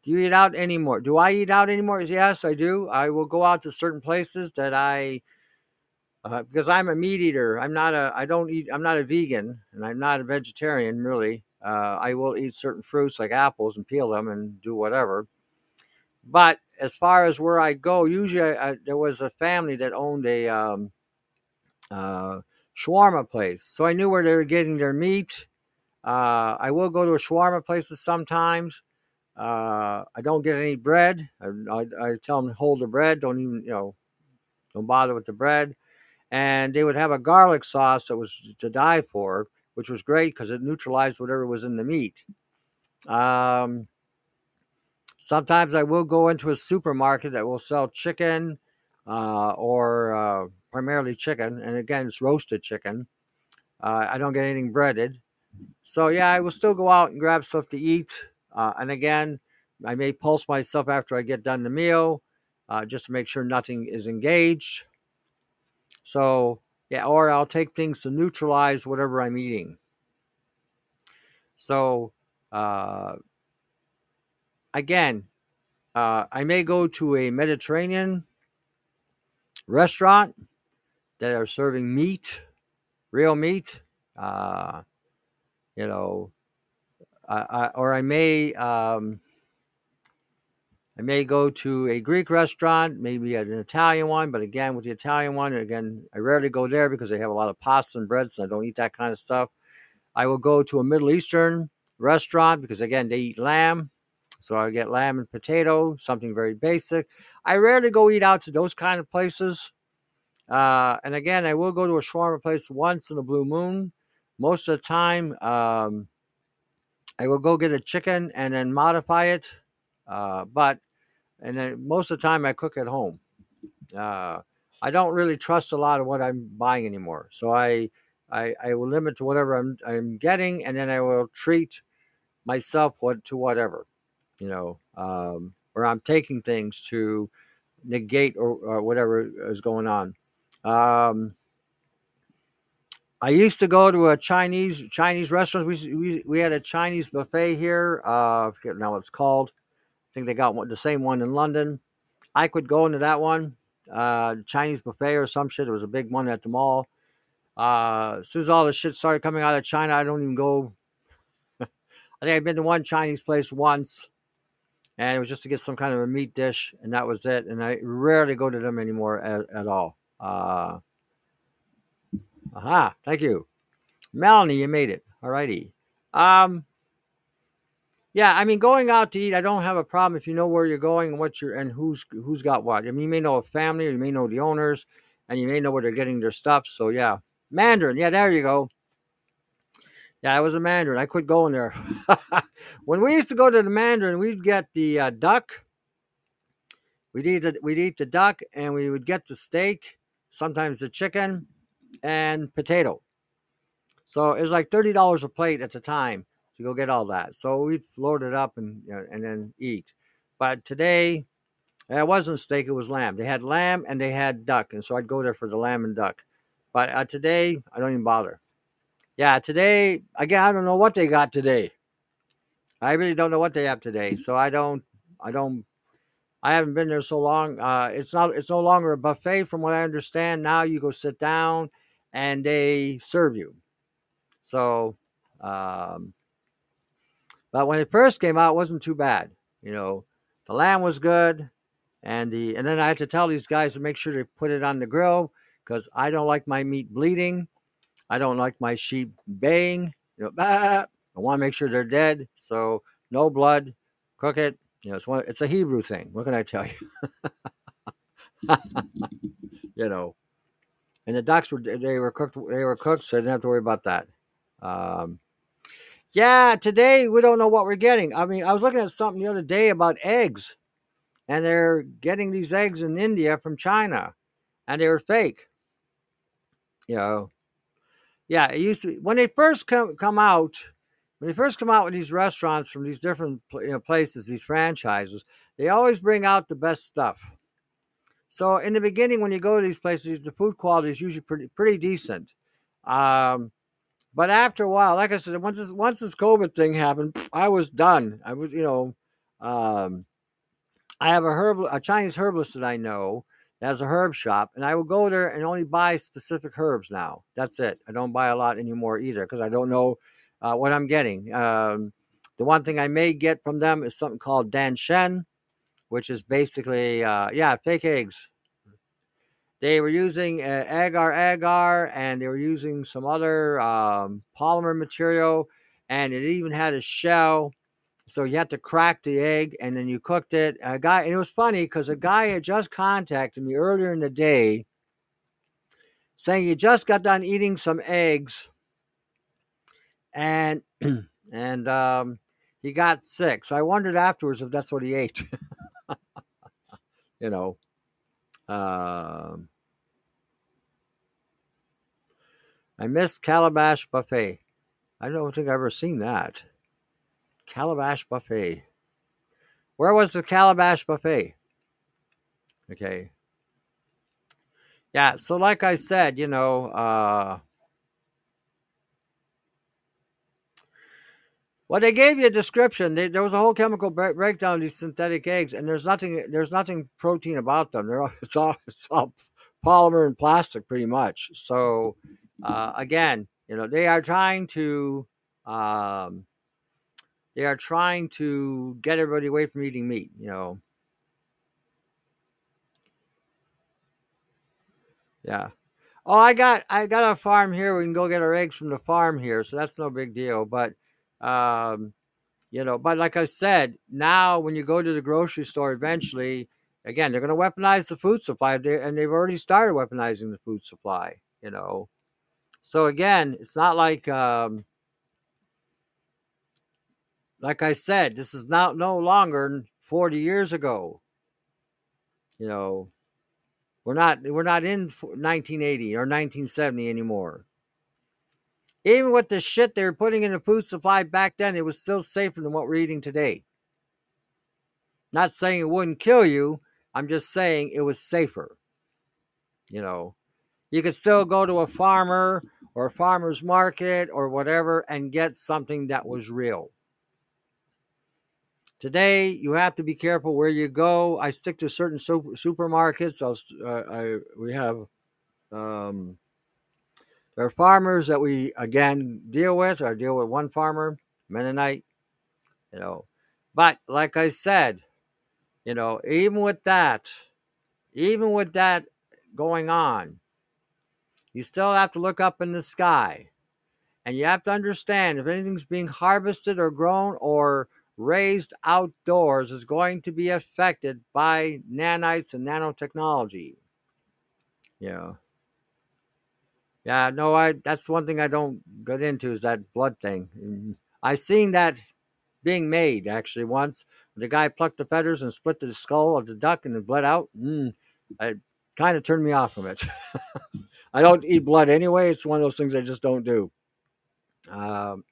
Do you eat out anymore? Do I eat out anymore? Yes, I do. I will go out to certain places that I uh, because I'm a meat eater. I'm not a. I don't eat. I'm not a vegan, and I'm not a vegetarian really. Uh, I will eat certain fruits like apples and peel them and do whatever. But as far as where I go, usually I, I, there was a family that owned a um, uh, shawarma place, so I knew where they were getting their meat. Uh, I will go to a shawarma places sometimes. Uh, I don't get any bread. I, I, I, tell them hold the bread. Don't even you know, don't bother with the bread. And they would have a garlic sauce that was to die for, which was great because it neutralized whatever was in the meat. Um, Sometimes I will go into a supermarket that will sell chicken uh, or uh, primarily chicken. And again, it's roasted chicken. Uh, I don't get anything breaded. So, yeah, I will still go out and grab stuff to eat. Uh, and again, I may pulse myself after I get done the meal uh, just to make sure nothing is engaged. So, yeah, or I'll take things to neutralize whatever I'm eating. So, uh, again, uh, I may go to a Mediterranean restaurant that are serving meat, real meat. Uh, you know, I, I, or I may um, I may go to a Greek restaurant, maybe an Italian one. But again, with the Italian one, again, I rarely go there because they have a lot of pasta and breads, and I don't eat that kind of stuff. I will go to a Middle Eastern restaurant because again, they eat lamb. So I get lamb and potato, something very basic. I rarely go eat out to those kind of places. Uh, and again, I will go to a shawarma place once in a blue moon. Most of the time, um, I will go get a chicken and then modify it. Uh, but and then most of the time, I cook at home. Uh, I don't really trust a lot of what I'm buying anymore. So I, I, I will limit to whatever I'm, I'm getting, and then I will treat myself what to whatever you know, um, or I'm taking things to negate or, or whatever is going on. Um, I used to go to a Chinese Chinese restaurant. We we, we had a Chinese buffet here. Uh, I forget now it's called. I think they got one, the same one in London. I could go into that one, uh, Chinese buffet or some shit. It was a big one at the mall. Uh, as soon as all the shit started coming out of China, I don't even go. I think I've been to one Chinese place once and it was just to get some kind of a meat dish, and that was it. And I rarely go to them anymore at, at all. Uh, aha, thank you, Melanie. You made it. All righty. Um, yeah, I mean, going out to eat, I don't have a problem if you know where you're going and what you're and who's who's got what. I mean, you may know a family, or you may know the owners, and you may know where they're getting their stuff. So yeah, Mandarin. Yeah, there you go. Yeah, I was a Mandarin. I quit going there. when we used to go to the Mandarin, we'd get the uh, duck. We'd eat the, we'd eat the duck, and we would get the steak, sometimes the chicken, and potato. So it was like thirty dollars a plate at the time to go get all that. So we'd load it up and you know, and then eat. But today, it wasn't steak; it was lamb. They had lamb and they had duck, and so I'd go there for the lamb and duck. But uh, today, I don't even bother yeah, today again, I don't know what they got today. I really don't know what they have today, so I don't, I don't, I haven't been there so long. Uh, it's not, it's no longer a buffet, from what I understand. Now you go sit down, and they serve you. So, um, but when it first came out, it wasn't too bad. You know, the lamb was good, and the and then I had to tell these guys to make sure to put it on the grill because I don't like my meat bleeding. I don't like my sheep baying. You know, bah! I want to make sure they're dead. So no blood. Cook it. You know, it's one. It's a Hebrew thing. What can I tell you? you know, and the ducks were they were cooked. They were cooked, so I didn't have to worry about that. Um, yeah, today we don't know what we're getting. I mean, I was looking at something the other day about eggs, and they're getting these eggs in India from China, and they were fake. You know, yeah, it used to when they first come come out, when they first come out with these restaurants from these different you know, places, these franchises, they always bring out the best stuff. So in the beginning, when you go to these places, the food quality is usually pretty pretty decent. Um, but after a while, like I said, once this once this COVID thing happened, I was done. I was, you know, um, I have a herb a Chinese herbalist that I know that has a herb shop, and I will go there and only buy specific herbs now. That's it. I don't buy a lot anymore either because I don't know uh, what I'm getting. Um, the one thing I may get from them is something called Dan Shen, which is basically uh, yeah fake eggs they were using uh, agar agar and they were using some other um, polymer material and it even had a shell. So you had to crack the egg and then you cooked it. A guy and it was funny because a guy had just contacted me earlier in the day saying he just got done eating some eggs and and um, he got sick. So i wondered afterwards if that's what he ate. You know um, I missed Calabash Buffet. I don't think I've ever seen that. Calabash Buffet. Where was the Calabash Buffet? Okay. Yeah, so like I said, you know, uh, well, they gave you a description. They, there was a whole chemical breakdown of these synthetic eggs, and there's nothing, there's nothing protein about them. They're all, it's all, it's all polymer and plastic, pretty much. So, uh, again, you know, they are trying to, um, they are trying to get everybody away from eating meat. You know. Yeah. Oh, I got I got a farm here. We can go get our eggs from the farm here, so that's no big deal. But um, you know, but like I said, now when you go to the grocery store, eventually, again, they're going to weaponize the food supply, and they've already started weaponizing the food supply. You know, so again, it's not like um, like I said, this is not no longer 40 years ago. You know, we're not we're not in 1980 or 1970 anymore. Even with the shit they were putting in the food supply back then, it was still safer than what we're eating today. Not saying it wouldn't kill you, I'm just saying it was safer. You know, you could still go to a farmer or a farmer's market or whatever and get something that was real. Today, you have to be careful where you go. I stick to certain super, supermarkets. Uh, I, we have um, there are farmers that we again deal with. I deal with one farmer, Mennonite, you know. But like I said, you know, even with that, even with that going on, you still have to look up in the sky. And you have to understand if anything's being harvested or grown or raised outdoors is going to be affected by nanites and nanotechnology. Yeah. Yeah, no, I that's one thing I don't get into is that blood thing. Mm, I seen that being made actually once. The guy plucked the feathers and split the skull of the duck and it bled out. Mm, it kind of turned me off from it. I don't eat blood anyway. It's one of those things I just don't do. Um,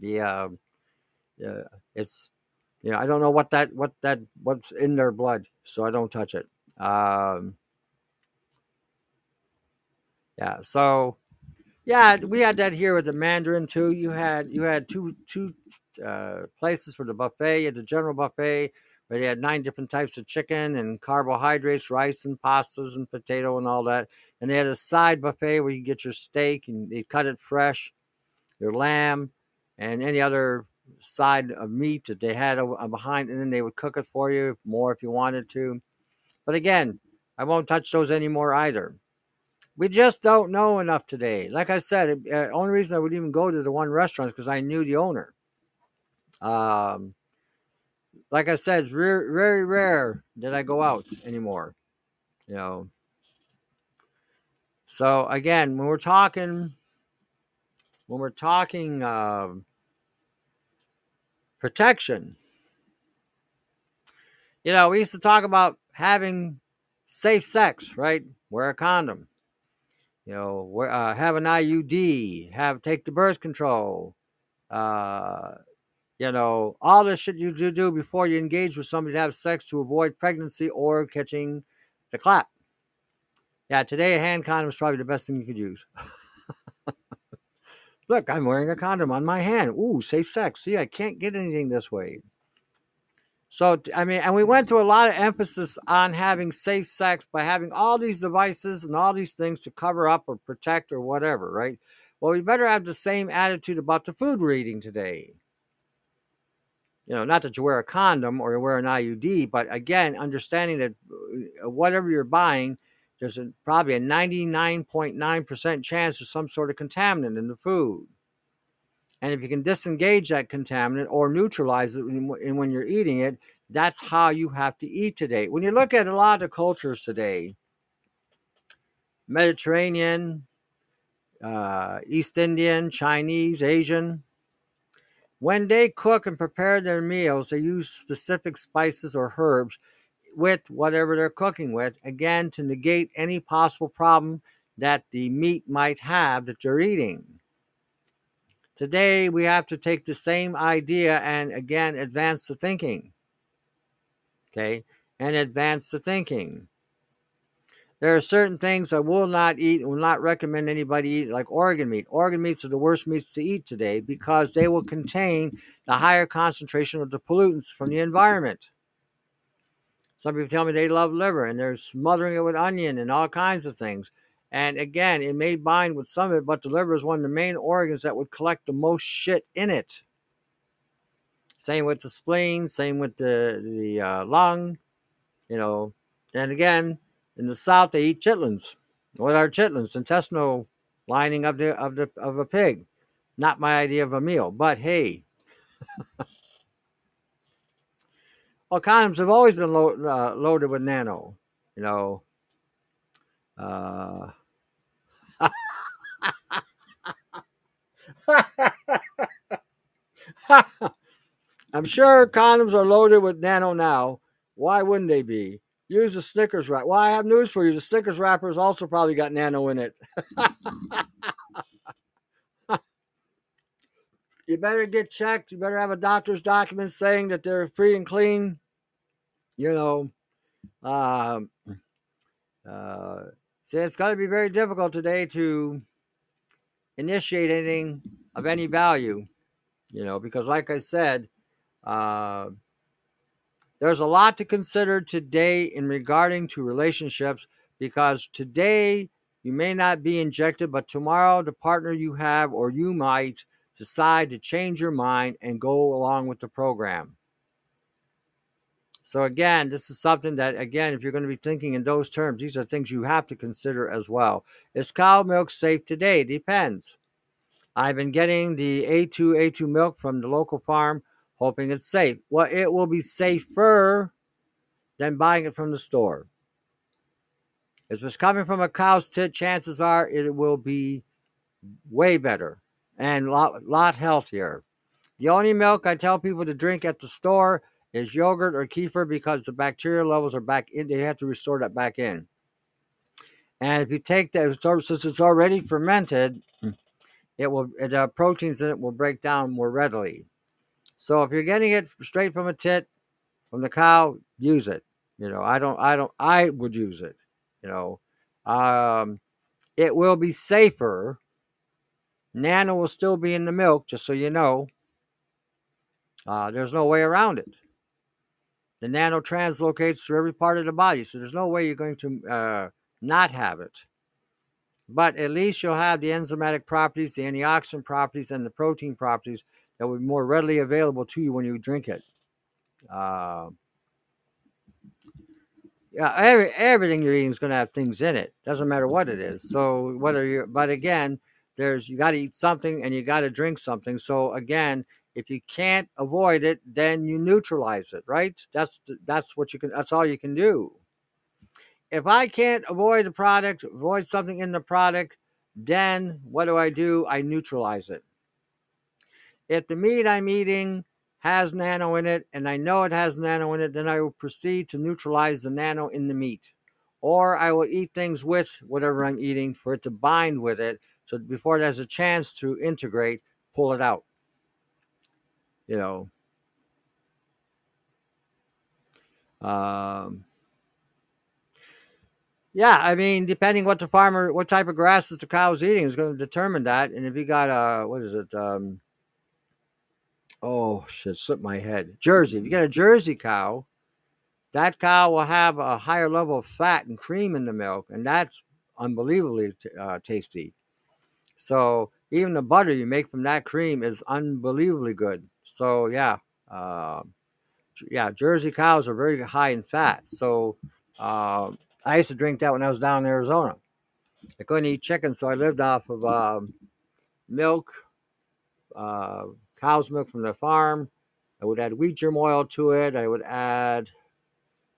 the uh, uh, it's you know I don't know what that what that what's in their blood, so I don't touch it. Um, yeah, so yeah, we had that here with the Mandarin too. You had you had two two uh, places for the buffet. You had the general buffet where they had nine different types of chicken and carbohydrates, rice and pastas and potato and all that. And they had a side buffet where you get your steak and they cut it fresh, your lamb, and any other side of meat that they had behind, and then they would cook it for you more if you wanted to. But again, I won't touch those anymore either. We just don't know enough today. Like I said, the uh, only reason I would even go to the one restaurant is because I knew the owner. Um, like I said, it's very rare that I go out anymore. You know, so again, when we're talking, when we're talking uh, protection, you know, we used to talk about having safe sex, right? Wear a condom. You know, wear, uh, have an IUD. Have take the birth control. Uh, you know, all the shit you do, do before you engage with somebody to have sex to avoid pregnancy or catching the clap. Yeah, today a hand condom is probably the best thing you could use. Look, I'm wearing a condom on my hand. Ooh, safe sex. See, I can't get anything this way. So, I mean, and we went to a lot of emphasis on having safe sex by having all these devices and all these things to cover up or protect or whatever, right? Well, we better have the same attitude about the food we're eating today. You know, not that you wear a condom or you wear an IUD, but again, understanding that uh, whatever you're buying, there's a, probably a 99.9% chance of some sort of contaminant in the food. And if you can disengage that contaminant or neutralize it when you're eating it, that's how you have to eat today. When you look at a lot of cultures today, Mediterranean, uh, East Indian, Chinese, Asian, when they cook and prepare their meals, they use specific spices or herbs with whatever they're cooking with, again, to negate any possible problem that the meat might have that you're eating. Today, we have to take the same idea and again advance the thinking. Okay, and advance the thinking. There are certain things I will not eat, and will not recommend anybody eat, like organ meat. Organ meats are the worst meats to eat today because they will contain the higher concentration of the pollutants from the environment. Some people tell me they love liver and they're smothering it with onion and all kinds of things. And again, it may bind with some of it, but the liver is one of the main organs that would collect the most shit in it. Same with the spleen, same with the the uh, lung, you know. And again, in the south they eat chitlins. What are chitlins? Intestinal lining of the of the of a pig. Not my idea of a meal, but hey. well, condoms have always been lo- uh, loaded with nano. You know, uh, I'm sure condoms are loaded with nano now. Why wouldn't they be? Use the Snickers wrap. Well, I have news for you. The Snickers wrappers also probably got nano in it. you better get checked. You better have a doctor's document saying that they're free and clean. You know, um, uh, see, it's going to be very difficult today to initiate anything of any value. You know, because like I said, uh, there's a lot to consider today in regarding to relationships because today you may not be injected, but tomorrow the partner you have or you might decide to change your mind and go along with the program. So again, this is something that again, if you're going to be thinking in those terms, these are things you have to consider as well. Is cow milk safe today? Depends. I've been getting the A2 A2 milk from the local farm hoping it's safe. Well, it will be safer than buying it from the store. If it's coming from a cow's tit, chances are it will be way better and a lot, lot healthier. The only milk I tell people to drink at the store is yogurt or kefir because the bacteria levels are back in. They have to restore that back in. And if you take that, since it's already fermented, it will the proteins in it will break down more readily. So if you're getting it straight from a tit, from the cow, use it. You know, I don't, I don't, I would use it. You know, um, it will be safer. Nano will still be in the milk, just so you know. Uh, there's no way around it. The nano translocates through every part of the body, so there's no way you're going to uh, not have it. But at least you'll have the enzymatic properties, the antioxidant properties, and the protein properties that will be more readily available to you when you drink it. Uh, yeah, every, everything you're eating is going to have things in it. Doesn't matter what it is. So whether you're, but again, there's you got to eat something and you got to drink something. So again, if you can't avoid it, then you neutralize it. Right? That's that's what you can. That's all you can do. If I can't avoid the product, avoid something in the product, then what do I do? I neutralize it. If the meat I'm eating has nano in it and I know it has nano in it, then I will proceed to neutralize the nano in the meat. Or I will eat things with whatever I'm eating for it to bind with it. So before has a chance to integrate, pull it out. You know. Um, Yeah, I mean, depending what the farmer, what type of grasses the cow's eating is going to determine that. And if you got a, what is it? Um, oh shit, slipped my head. Jersey. If you got a Jersey cow, that cow will have a higher level of fat and cream in the milk, and that's unbelievably uh, tasty. So even the butter you make from that cream is unbelievably good. So yeah, uh, yeah, Jersey cows are very high in fat. So uh, I used to drink that when I was down in Arizona. I couldn't eat chicken, so I lived off of um, milk, uh, cow's milk from the farm. I would add wheat germ oil to it. I would add,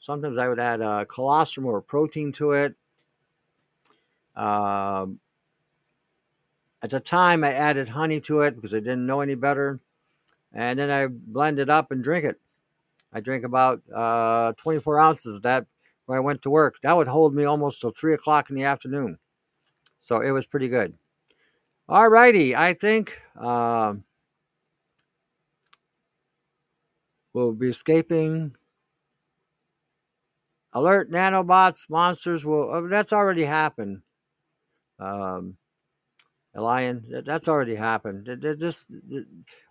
sometimes I would add uh, colostrum or protein to it. Um, at the time, I added honey to it because I didn't know any better. And then I blend it up and drink it. I drink about uh, 24 ounces of that when I went to work. That would hold me almost till 3 o'clock in the afternoon. So it was pretty good. All righty. I think um, we'll be escaping. Alert nanobots, monsters will. Oh, that's already happened. Um, Lion, that's already happened. Just,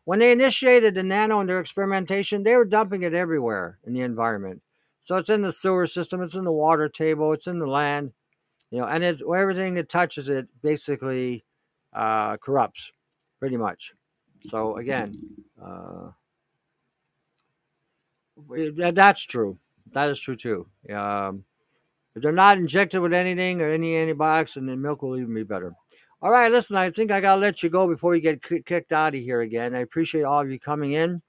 when they initiated the nano in their experimentation, they were dumping it everywhere in the environment. So it's in the sewer system, it's in the water table, it's in the land, you know, and it's everything that touches it basically uh, corrupts, pretty much. So again, uh, that's true. That is true too. Um, if they're not injected with anything or any antibiotics, then the milk will even be better. All right, listen, I think I got to let you go before you get kicked out of here again. I appreciate all of you coming in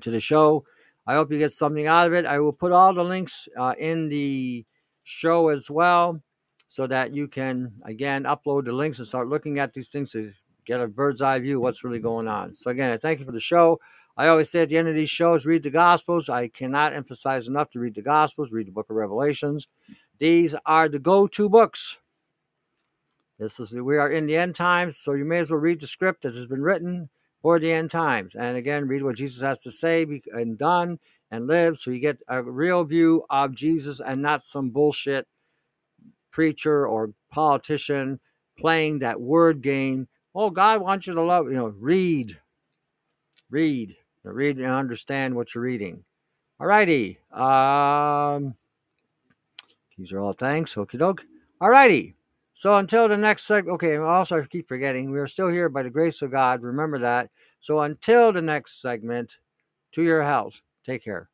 to the show. I hope you get something out of it. I will put all the links uh, in the show as well so that you can, again, upload the links and start looking at these things to get a bird's eye view what's really going on. So, again, I thank you for the show. I always say at the end of these shows, read the Gospels. I cannot emphasize enough to read the Gospels, read the book of Revelations. These are the go to books this is we are in the end times, so you may as well read the script that has been written for the end times. And again, read what Jesus has to say and done and live, so you get a real view of Jesus and not some bullshit preacher or politician playing that word game. Oh, God wants you to love. You know, read, read, read and understand what you're reading. All righty. Um, these are all thanks. Okie doke. All righty. So until the next segment, okay, also I keep forgetting, we are still here by the grace of God. Remember that. So until the next segment, to your health. Take care.